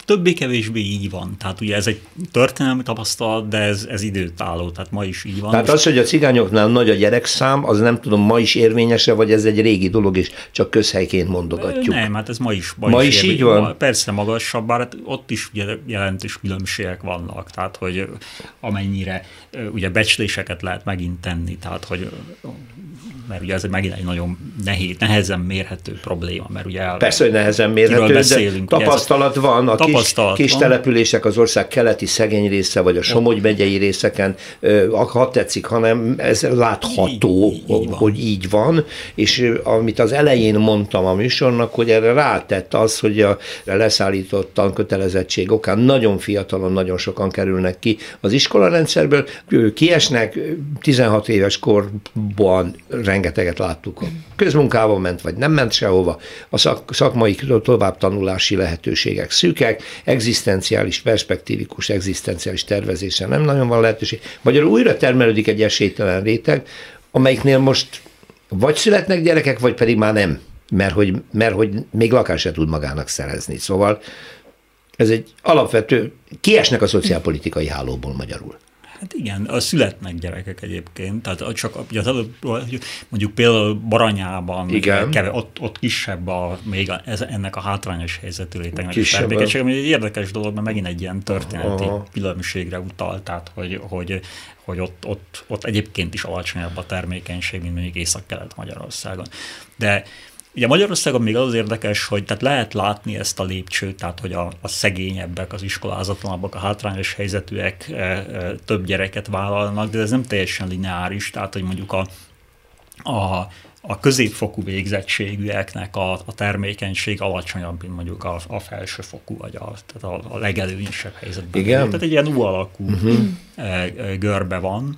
többé-kevésbé így van. Tehát ugye ez egy történelmi tapasztalat, de ez, ez időtálló, tehát ma is így van. Tehát az, hogy a cigányoknál nagy a gyerekszám, az nem tudom, ma is érvényese, vagy ez egy régi dolog, és csak közhelyként mondogatjuk. Nem, hát ez ma is. Ma, ma is, is így van? Persze magasabb, bár hát ott is ugye jelentős különbségek vannak, tehát hogy amennyire ugye becsléseket lehet megint tenni, tehát hogy mert ugye ez megint egy nagyon nehéz, nehezen mérhető probléma, mert ugye Persze, hogy nehezen mérhető, beszélünk, de tapasztalat ez, van, a tapasztalat kis, kis van. települések az ország keleti szegény része, vagy a Somogy megyei részeken, ha tetszik, hanem ez látható, így, így hogy így van, és amit az elején mondtam a műsornak, hogy erre rátett az, hogy a leszállított tankötelezettség okán nagyon fiatalon, nagyon sokan kerülnek ki az iskolarendszerből, kiesnek, 16 éves korban rengeteget láttuk. A közmunkában ment, vagy nem ment sehova. A szak, szakmai továbbtanulási lehetőségek szűkek, egzisztenciális, perspektívikus, egzisztenciális tervezésre nem nagyon van lehetőség. Magyarul újra termelődik egy esélytelen réteg, amelyiknél most vagy születnek gyerekek, vagy pedig már nem, mert hogy, mert hogy még lakást se tud magának szerezni. Szóval ez egy alapvető, kiesnek a szociálpolitikai hálóból magyarul. Hát igen, a születnek gyerekek egyébként, tehát csak mondjuk például Baranyában, igen. Keve, ott, ott kisebb a, még a, ez, ennek a hátrányos helyzetű létegnek a termékenység, ami egy érdekes dolog, mert megint egy ilyen történeti Aha. különbségre utal, tehát hogy, hogy, hogy ott, ott, ott egyébként is alacsonyabb a termékenység, mint mondjuk Észak-Kelet-Magyarországon. De Ugye Magyarországon még az, érdekes, hogy tehát lehet látni ezt a lépcsőt, tehát hogy a, a szegényebbek, az iskolázatlanabbak, a hátrányos helyzetűek e, e, több gyereket vállalnak, de ez nem teljesen lineáris, tehát hogy mondjuk a, a, a középfokú végzettségűeknek a, a termékenység alacsonyabb, mint mondjuk a, a felsőfokú, vagy a, tehát a, a legelőnyösebb helyzetben. Igen. Tehát egy ilyen U alakú uh-huh. görbe van.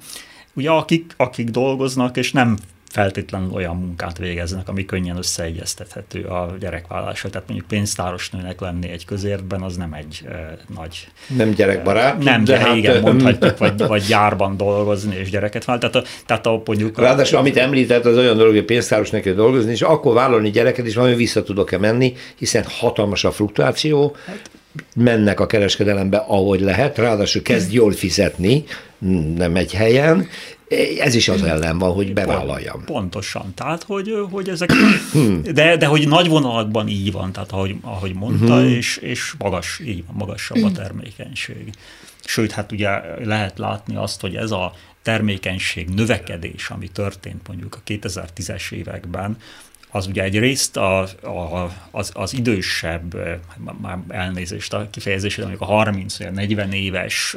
Ugye akik, akik dolgoznak, és nem feltétlenül olyan munkát végeznek, ami könnyen összeegyeztethető a gyerekvállással. Tehát mondjuk pénztáros nőnek lenni egy közértben, az nem egy e, nagy... Nem gyerekbarát. Nem, de, de hát, igen, mondhatjuk, vagy, vagy gyárban dolgozni és gyereket vállalni. Tehát, a, tehát a, mondjuk... Ráadásul, amit említett, az olyan dolog, hogy pénztáros neki dolgozni, és akkor vállalni gyereket, és valami vissza tudok-e menni, hiszen hatalmas a fluktuáció, hát, mennek a kereskedelembe, ahogy lehet, ráadásul kezd jól fizetni, nem egy helyen, ez is az ellen van, hogy bevállaljam. Pontosan. Tehát, hogy, hogy ezek, de, de hogy nagy vonalakban így van, tehát ahogy, ahogy mondta, uh-huh. és, és magas, így van, magasabb a termékenység. Sőt, hát ugye lehet látni azt, hogy ez a termékenység növekedés, ami történt mondjuk a 2010-es években, az ugye egyrészt a, a, az, az idősebb, már elnézést a kifejezésre, amikor a 30 vagy 40 éves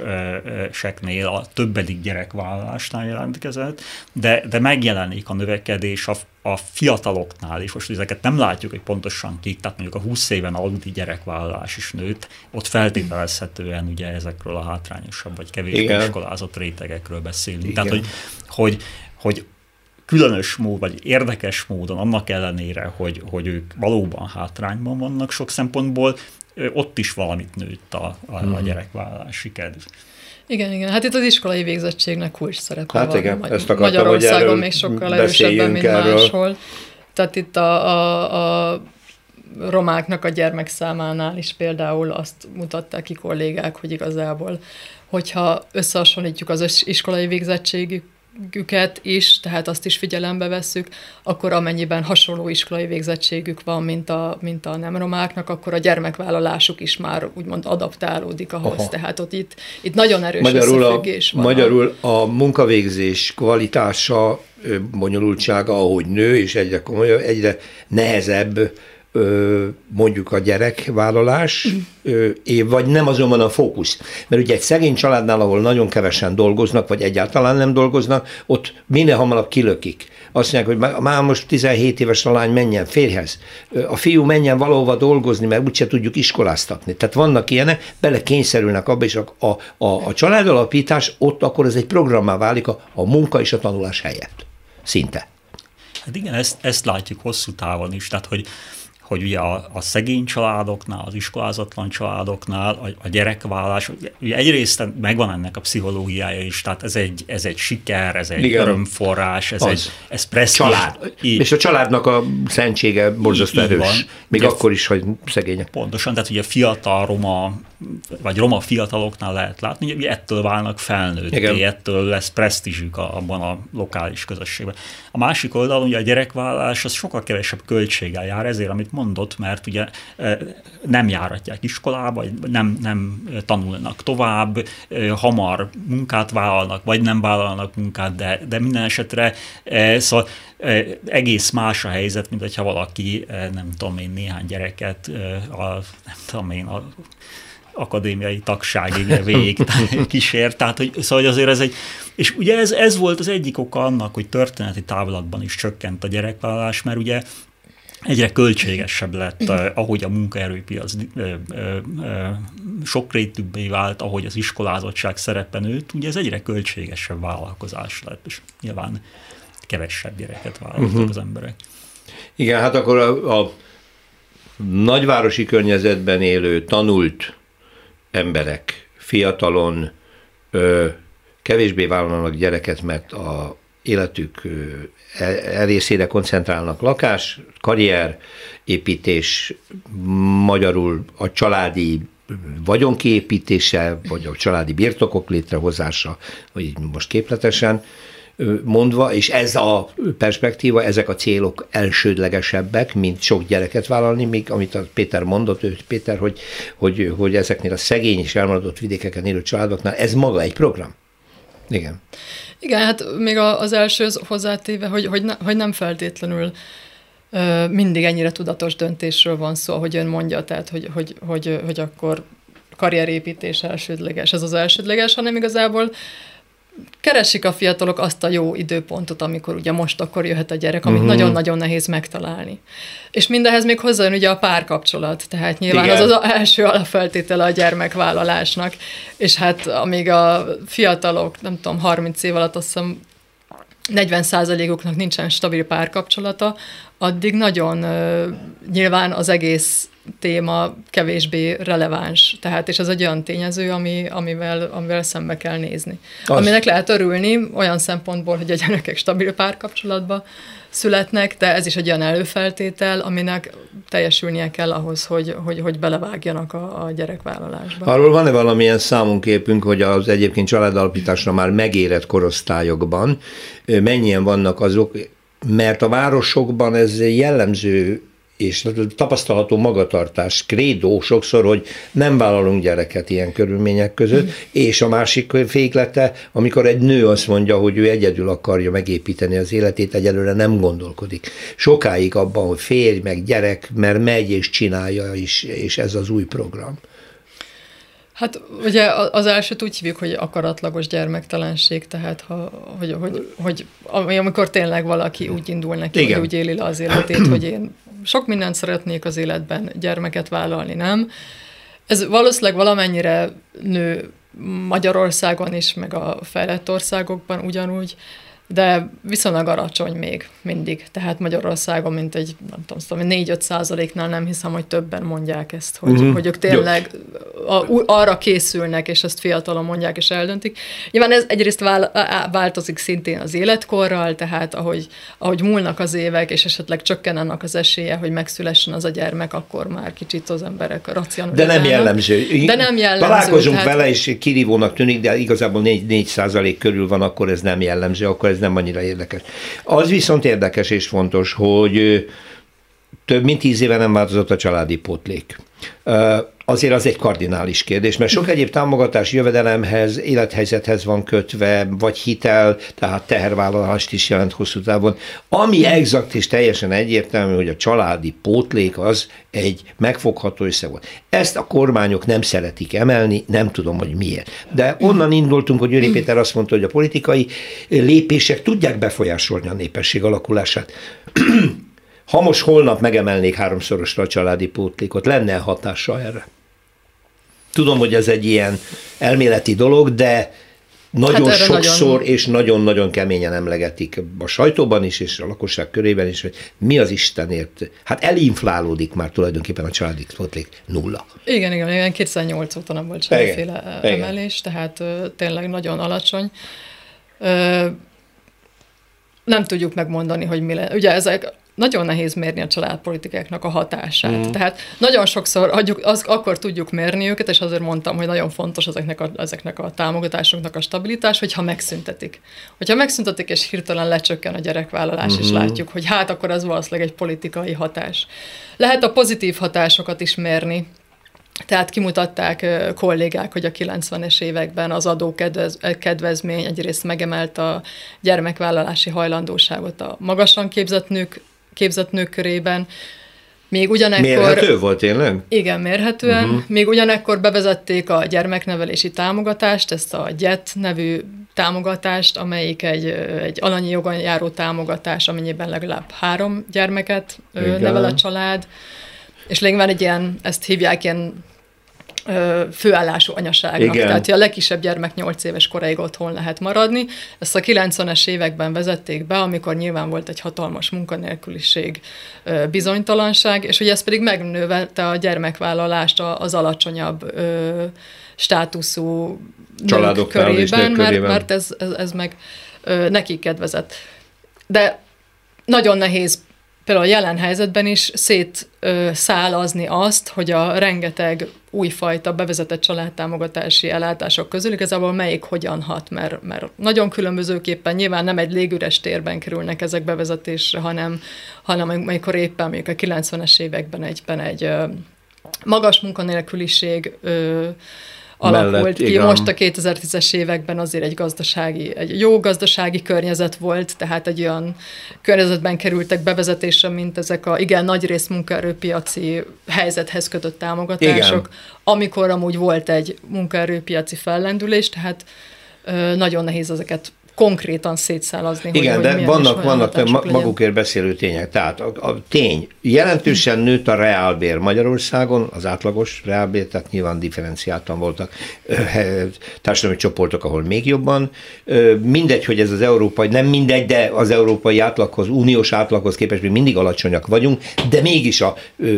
seknél a többedik gyerekvállalásnál jelentkezett, de, de megjelenik a növekedés a, a fiataloknál is. Most ezeket nem látjuk, hogy pontosan kik, tehát mondjuk a 20 éven aludi gyerekvállalás is nőtt, ott feltételezhetően ugye ezekről a hátrányosabb vagy kevésbé iskolázott rétegekről beszélünk. Igen. Tehát, hogy, hogy, hogy különös mód, vagy érdekes módon, annak ellenére, hogy, hogy ők valóban hátrányban vannak sok szempontból, ott is valamit nőtt a, a, a mhm. gyerekvállalási kedv. Igen, igen. Hát itt az iskolai végzettségnek kulcs szerepe hát van. Igen, Magy- ezt akartam, Magyarországon még sokkal erősebben, mint erről. máshol. Tehát itt a, a, a romáknak a gyermekszámánál is például azt mutatták ki kollégák, hogy igazából, hogyha összehasonlítjuk az iskolai végzettségük üket is, tehát azt is figyelembe vesszük, akkor amennyiben hasonló iskolai végzettségük van, mint a, mint a nem romáknak, akkor a gyermekvállalásuk is már úgymond adaptálódik ahhoz. Aha. Tehát ott itt, itt nagyon erős magyarul összefüggés a, van. Magyarul a munkavégzés kvalitása, bonyolultsága, ahogy nő, és egyre komolyabb, egyre nehezebb mondjuk a gyerekvállalás, vagy nem azonban a fókusz. Mert ugye egy szegény családnál, ahol nagyon kevesen dolgoznak, vagy egyáltalán nem dolgoznak, ott minél hamarabb kilökik. Azt mondják, hogy már most 17 éves a lány menjen férhez, a fiú menjen valahova dolgozni, mert úgyse tudjuk iskoláztatni. Tehát vannak ilyenek, bele kényszerülnek abba, és a, a, a, a családalapítás ott akkor ez egy programmá válik a, a munka és a tanulás helyett. Szinte. Hát igen, ezt, ezt látjuk hosszú távon is, tehát hogy hogy ugye a, a szegény családoknál, az iskolázatlan családoknál a, a gyerekvállás, ugye egyrészt megvan ennek a pszichológiája is, tehát ez egy, ez egy siker, ez egy Igen. örömforrás, ez az. egy ez presztízs. Család. Így. És a családnak a szentsége borzasztó erős, van. még ugye, akkor is, hogy szegények. Pontosan, tehát ugye fiatal roma, vagy roma fiataloknál lehet látni, hogy ettől válnak felnőtté, ettől lesz presztízsük abban a lokális közösségben. A másik oldalon ugye a gyerekvállás az sokkal kevesebb költséggel jár, ezért, amit mondott, mert ugye e, nem járatják iskolába, nem, nem tanulnak tovább, e, hamar munkát vállalnak, vagy nem vállalnak munkát, de, de minden esetre e, szóval egész más a helyzet, mint hogyha valaki, nem tudom én, néhány gyereket, a, nem tudom én, a akadémiai tagságig végig kísért. Tehát, hogy, szóval azért ez egy, és ugye ez, ez volt az egyik oka annak, hogy történeti távlatban is csökkent a gyerekvállalás, mert ugye egyre költségesebb lett, eh, ahogy a munkaerőpiac eh, eh, sokrétűbbé vált, ahogy az iskolázottság szerepe nőtt, ugye ez egyre költségesebb vállalkozás lett, és nyilván kevesebb gyereket vállaltak uh-huh. az emberek. Igen, hát akkor a, a nagyvárosi környezetben élő, tanult emberek fiatalon ö, kevésbé vállalnak gyereket, mert a életük erészére koncentrálnak lakás, karrier, építés, magyarul a családi vagyonkiépítése, vagy a családi birtokok létrehozása, vagy így most képletesen mondva, és ez a perspektíva, ezek a célok elsődlegesebbek, mint sok gyereket vállalni, még amit a Péter mondott, ő Péter, hogy, hogy, hogy ezeknél a szegény és elmaradott vidékeken élő családoknál ez maga egy program. Igen. Igen, hát még az első hozzátéve, hogy, hogy, ne, hogy nem feltétlenül mindig ennyire tudatos döntésről van szó, ahogy ön mondja, tehát hogy, hogy, hogy, hogy akkor karrierépítés elsődleges, ez az elsődleges, hanem igazából keresik a fiatalok azt a jó időpontot, amikor ugye most akkor jöhet a gyerek, amit uh-huh. nagyon-nagyon nehéz megtalálni. És mindehez még hozzájön ugye a párkapcsolat, tehát nyilván Igen. az az első alapfeltétele a gyermekvállalásnak, és hát amíg a fiatalok, nem tudom, 30 év alatt azt hiszem 40%-uknak nincsen stabil párkapcsolata, addig nagyon uh, nyilván az egész téma kevésbé releváns. Tehát, és ez egy olyan tényező, ami, amivel, amivel szembe kell nézni. Az. Aminek lehet örülni olyan szempontból, hogy a gyerekek stabil párkapcsolatba születnek, de ez is egy olyan előfeltétel, aminek teljesülnie kell ahhoz, hogy, hogy, hogy belevágjanak a, a gyerekvállalásba. Arról van-e valamilyen számunképünk, hogy az egyébként családalapításra már megérett korosztályokban mennyien vannak azok, mert a városokban ez jellemző és tapasztalható magatartás, krédó sokszor, hogy nem vállalunk gyereket ilyen körülmények között, és a másik féklete, amikor egy nő azt mondja, hogy ő egyedül akarja megépíteni az életét, egyelőre nem gondolkodik. Sokáig abban, hogy férj, meg gyerek, mert megy és csinálja, is, és ez az új program. Hát ugye az elsőt úgy hívjuk, hogy akaratlagos gyermektelenség, tehát ha, hogy, hogy, hogy amikor tényleg valaki úgy indul neki, Igen. hogy úgy éli le az életét, hogy én sok mindent szeretnék az életben, gyermeket vállalni, nem? Ez valószínűleg valamennyire nő Magyarországon is, meg a fejlett országokban ugyanúgy, de viszonylag alacsony még mindig. Tehát Magyarországon, mint egy, nem tudom, 4-5 százaléknál nem hiszem, hogy többen mondják ezt, hogy, uh-huh. hogy ők tényleg a, arra készülnek, és ezt fiatalon mondják, és eldöntik. Nyilván ez egyrészt vál, változik szintén az életkorral, tehát ahogy, ahogy múlnak az évek, és esetleg csökken annak az esélye, hogy megszülessen az a gyermek, akkor már kicsit az emberek racionalizálnak. De nem jellemző. De nem jellemző. Találkozunk tehát... vele, és kirívónak tűnik, de igazából 4, 4 százalék körül van, akkor ez nem jellemző, akkor ez nem annyira érdekes. Az viszont érdekes és fontos, hogy több mint tíz éve nem változott a családi pótlék azért az egy kardinális kérdés, mert sok egyéb támogatás jövedelemhez, élethelyzethez van kötve, vagy hitel, tehát tehervállalást is jelent hosszú távon. Ami exakt és teljesen egyértelmű, hogy a családi pótlék az egy megfogható összeg volt. Ezt a kormányok nem szeretik emelni, nem tudom, hogy miért. De onnan indultunk, hogy Győri Péter azt mondta, hogy a politikai lépések tudják befolyásolni a népesség alakulását. Ha most holnap megemelnék háromszorosra a családi pótlékot, lenne hatása erre? Tudom, hogy ez egy ilyen elméleti dolog, de nagyon hát sokszor nagyon... és nagyon-nagyon keményen emlegetik a sajtóban is, és a lakosság körében is, hogy mi az Istenért. Hát elinflálódik már tulajdonképpen a családi pótlék nulla. Igen, igen, igen 2008 óta nem volt semmiféle emelés, igen. tehát tényleg nagyon alacsony. Nem tudjuk megmondani, hogy mi lesz. Ugye ezek nagyon nehéz mérni a családpolitikáknak a hatását. Mm. Tehát nagyon sokszor adjuk, az, akkor tudjuk mérni őket, és azért mondtam, hogy nagyon fontos ezeknek a, ezeknek a támogatásoknak a stabilitás, hogyha megszüntetik. Hogyha megszüntetik, és hirtelen lecsökken a gyerekvállalás, mm-hmm. és látjuk, hogy hát akkor ez valószínűleg egy politikai hatás. Lehet a pozitív hatásokat is mérni, tehát kimutatták kollégák, hogy a 90-es években az adókedvezmény egyrészt megemelt a gyermekvállalási hajlandóságot a magasan képzett nők képzett nők körében. Még ugyanekkor... Mérhető volt tényleg? Igen, mérhetően. Uh-huh. Még ugyanekkor bevezették a gyermeknevelési támogatást, ezt a GYET nevű támogatást, amelyik egy, egy alanyi jogon járó támogatás, amennyiben legalább három gyermeket Igen. nevel a család. És lényeg van egy ilyen, ezt hívják ilyen főállású anyaságnak. Igen. Tehát, a legkisebb gyermek 8 éves koráig otthon lehet maradni. Ezt a 90-es években vezették be, amikor nyilván volt egy hatalmas munkanélküliség, bizonytalanság, és hogy ez pedig megnövelte a gyermekvállalást az alacsonyabb státuszú Családok körében, mert, mert ez, ez, ez meg nekik kedvezett. De nagyon nehéz például a jelen helyzetben is szétszálazni azt, hogy a rengeteg újfajta bevezetett családtámogatási ellátások közül igazából melyik hogyan hat, mert, mert nagyon különbözőképpen nyilván nem egy légüres térben kerülnek ezek bevezetésre, hanem, hanem amikor éppen mondjuk a 90-es években egyben egy magas munkanélküliség alakult mellett, ki. Igen. Most a 2010-es években azért egy gazdasági, egy jó gazdasági környezet volt, tehát egy olyan környezetben kerültek bevezetésre, mint ezek a igen nagy rész munkaerőpiaci helyzethez kötött támogatások, igen. amikor amúgy volt egy munkaerőpiaci fellendülés, tehát nagyon nehéz ezeket konkrétan szétszálazni. Igen, hogy, de hogy vannak, vannak ma, magukért beszélő tények. Tehát a, a tény, jelentősen nőtt a reálbér Magyarországon, az átlagos reálbér, tehát nyilván differenciáltan voltak társadalmi csoportok, ahol még jobban. Mindegy, hogy ez az európai, nem mindegy, de az európai átlaghoz, uniós átlaghoz képest még mindig alacsonyak vagyunk, de mégis a,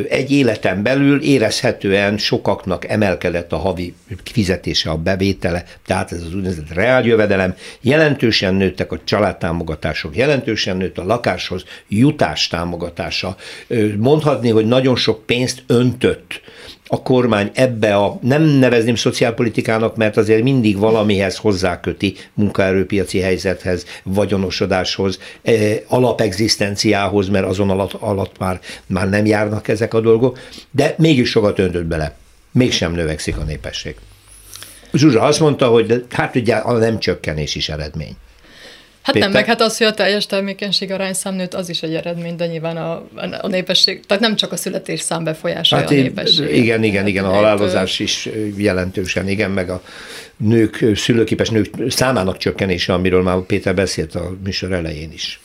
egy életen belül érezhetően sokaknak emelkedett a havi fizetése, a bevétele, tehát ez az úgynevezett reáljövedelem, jelentős jelentősen nőttek a családtámogatások, jelentősen nőtt a lakáshoz jutás támogatása. Mondhatni, hogy nagyon sok pénzt öntött a kormány ebbe a, nem nevezném szociálpolitikának, mert azért mindig valamihez hozzáköti munkaerőpiaci helyzethez, vagyonosodáshoz, eh, alapegzisztenciához, mert azon alatt, alatt már, már nem járnak ezek a dolgok, de mégis sokat öntött bele. Mégsem növekszik a népesség. Zsuzsa azt mondta, hogy hát ugye a nem csökkenés is eredmény. Hát Péter? nem, meg hát az, hogy a teljes termékenység arányszám nőtt, az is egy eredmény, de nyilván a, a népesség, tehát nem csak a születés szám befolyásolja hát a népesség. Igen, igen, igen, a halálozás is jelentősen, igen, meg a nők, szülőképes nők számának csökkenése, amiről már Péter beszélt a műsor elején is.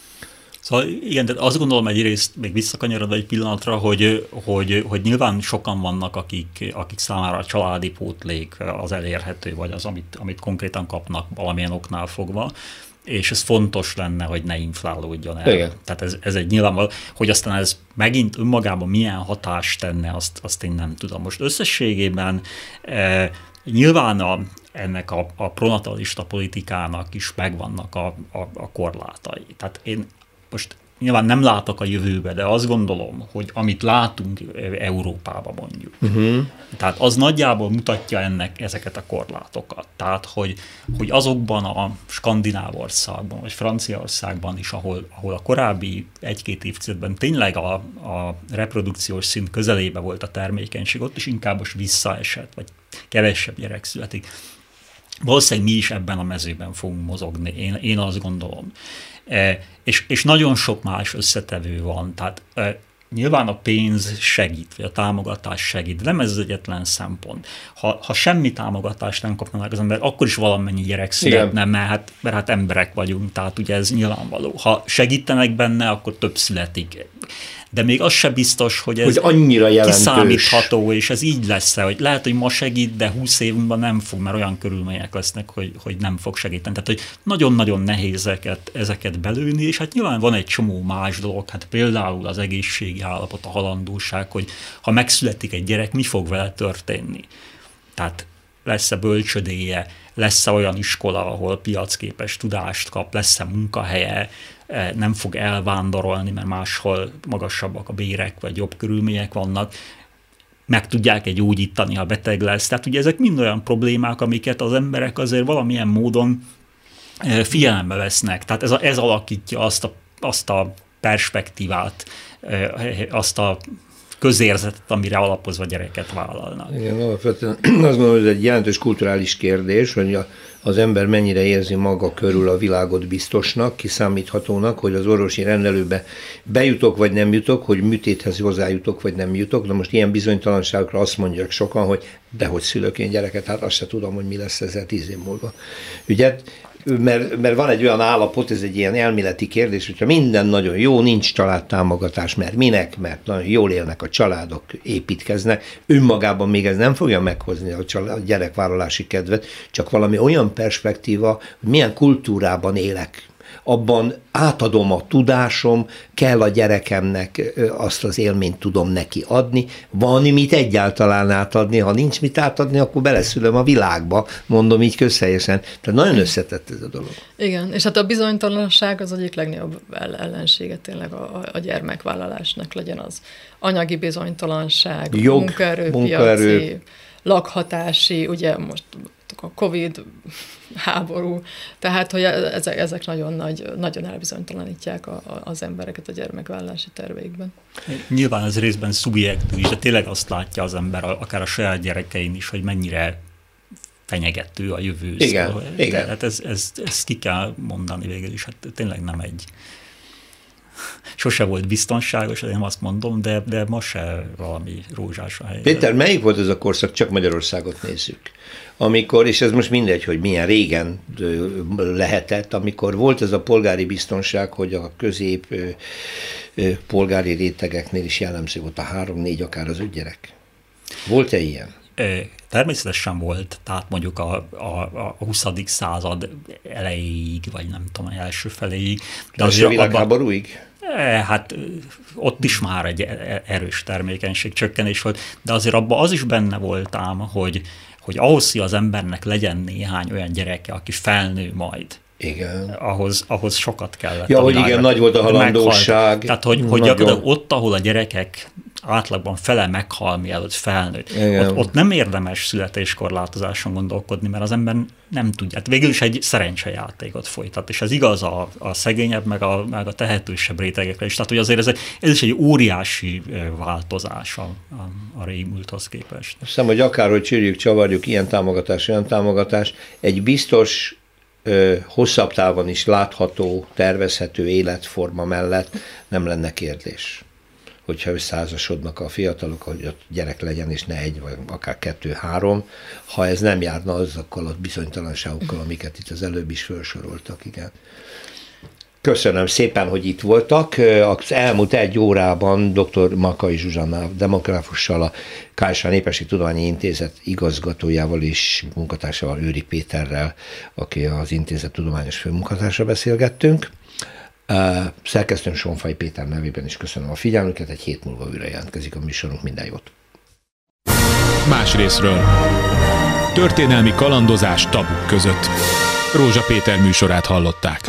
Szóval igen, de azt gondolom egyrészt, még visszakanyarodva egy pillanatra, hogy, hogy, hogy nyilván sokan vannak, akik, akik számára a családi pótlék az elérhető, vagy az, amit, amit konkrétan kapnak valamilyen oknál fogva és ez fontos lenne, hogy ne inflálódjon el. Igen. Tehát ez, ez egy nyilvánvaló, hogy aztán ez megint önmagában milyen hatást tenne, azt, azt én nem tudom. Most összességében e, nyilván a, ennek a, a pronatalista politikának is megvannak a, a, a korlátai. Tehát én most nyilván nem látok a jövőbe, de azt gondolom, hogy amit látunk Európában mondjuk, uh-huh. tehát az nagyjából mutatja ennek ezeket a korlátokat. Tehát, hogy, hogy azokban a skandináv országban, vagy Franciaországban is, ahol, ahol a korábbi egy-két évtizedben tényleg a, a reprodukciós szint közelébe volt a termékenység, ott is inkább most visszaesett, vagy kevesebb gyerek születik. Valószínűleg mi is ebben a mezőben fogunk mozogni, én, én azt gondolom. E, és, és nagyon sok más összetevő van, tehát e, nyilván a pénz segít, vagy a támogatás segít, de nem ez az egyetlen szempont. Ha, ha semmi támogatást nem kapnak az ember, akkor is valamennyi gyerek születne, mert hát, mert hát emberek vagyunk, tehát ugye ez nyilvánvaló. Ha segítenek benne, akkor több születik de még az se biztos, hogy ez hogy annyira jelentős. kiszámítható, és ez így lesz -e, hogy lehet, hogy ma segít, de 20 év múlva nem fog, mert olyan körülmények lesznek, hogy, hogy nem fog segíteni. Tehát, hogy nagyon-nagyon nehéz ezeket, ezeket belőni, és hát nyilván van egy csomó más dolog, hát például az egészségi állapot, a halandóság, hogy ha megszületik egy gyerek, mi fog vele történni. Tehát lesz-e bölcsödéje, lesz-e olyan iskola, ahol piacképes tudást kap, lesz-e munkahelye, nem fog elvándorolni, mert máshol magasabbak a bérek, vagy jobb körülmények vannak, meg tudják egy gyógyítani, ha beteg lesz. Tehát ugye ezek mind olyan problémák, amiket az emberek azért valamilyen módon e, figyelembe vesznek. Tehát ez, a, ez alakítja azt a, azt a perspektívát, e, azt a közérzetet, amire alapozva gyereket vállalnak. Igen, alapvetően azt gondolom, hogy ez egy jelentős kulturális kérdés, hogy a, az ember mennyire érzi maga körül a világot biztosnak, kiszámíthatónak, hogy az orvosi rendelőbe bejutok vagy nem jutok, hogy műtéthez hozzájutok vagy nem jutok. Na most ilyen bizonytalanságokra azt mondják sokan, hogy dehogy szülök én gyereket, hát azt se tudom, hogy mi lesz ezzel tíz év múlva. Ugye mert, mert van egy olyan állapot, ez egy ilyen elméleti kérdés, hogyha minden nagyon jó, nincs családtámogatás, mert minek, mert nagyon jól élnek a családok, építkeznek, önmagában még ez nem fogja meghozni a, család, a gyerekvállalási kedvet, csak valami olyan perspektíva, hogy milyen kultúrában élek, abban átadom a tudásom, kell a gyerekemnek azt az élményt tudom neki adni, van mit egyáltalán átadni, ha nincs mit átadni, akkor beleszülöm a világba, mondom így közhelyesen. Tehát nagyon összetett ez a dolog. Igen, és hát a bizonytalanság az egyik legnagyobb ellensége tényleg a, a gyermekvállalásnak legyen az anyagi bizonytalanság, Jog, munkaerőpiaci, munkaerő. lakhatási, ugye most a Covid háború, tehát hogy ezek, ezek nagyon nagy, nagyon elbizonytalanítják a, a, az embereket a gyermekvállási terveikben. Nyilván ez részben szubjektív, de tényleg azt látja az ember, akár a saját gyerekein is, hogy mennyire fenyegető a jövő. Igen, szóval, igen. Hát ez, ez, ez ki kell mondani végül is, hát tényleg nem egy sose volt biztonságos, én azt mondom, de, de ma se valami rózsás a hely. Péter, melyik volt ez a korszak, csak Magyarországot nézzük, amikor, és ez most mindegy, hogy milyen régen lehetett, amikor volt ez a polgári biztonság, hogy a közép polgári rétegeknél is jellemző volt a három-négy, akár az öt gyerek. Volt-e ilyen? Természetesen volt, tehát mondjuk a, a, a 20. század elejéig, vagy nem tudom, első feléig. De az a világháborúig? Hát ott is már egy e, erős termékenység csökkenés volt, de azért abban az is benne volt ám, hogy, hogy ahhoz, hogy az embernek legyen néhány olyan gyereke, aki felnő majd, igen. Ahhoz, ahhoz sokat kellett. Ja, hogy igen, nagy volt a halandóság. Tehát, hogy, hogy gyakorlatilag ott, ahol a gyerekek átlagban fele meghal, mielőtt felnőtt. Ott, ott nem érdemes születéskorlátozáson gondolkodni, mert az ember nem tudja. Hát végül is egy szerencsejátékot folytat, és ez igaz a, a szegényebb, meg a, meg a tehetősebb rétegekre is. Tehát, hogy azért ez, egy, ez is egy óriási változás a, a, a régmúlthoz képest. Hiszem, hogy akárhogy csírjük, csavarjuk, ilyen támogatás, olyan támogatás, egy biztos ö, hosszabb távon is látható, tervezhető életforma mellett nem lenne kérdés hogyha összeházasodnak a fiatalok, hogy ott gyerek legyen, és ne egy, vagy akár kettő-három, ha ez nem járna azokkal a bizonytalanságokkal, amiket itt az előbb is felsoroltak, igen. Köszönöm szépen, hogy itt voltak. Az elmúlt egy órában dr. Makai Zsuzsanna demográfussal, a KSH Népesi Tudományi Intézet igazgatójával és munkatársával, Őri Péterrel, aki az intézet tudományos főmunkatársa beszélgettünk. Szerkesztőn Sonfaj Péter nevében is köszönöm a figyelmüket, egy hét múlva újra jelentkezik a műsorunk, minden jót! Más részről. Történelmi kalandozás tabuk között. Rózsa Péter műsorát hallották.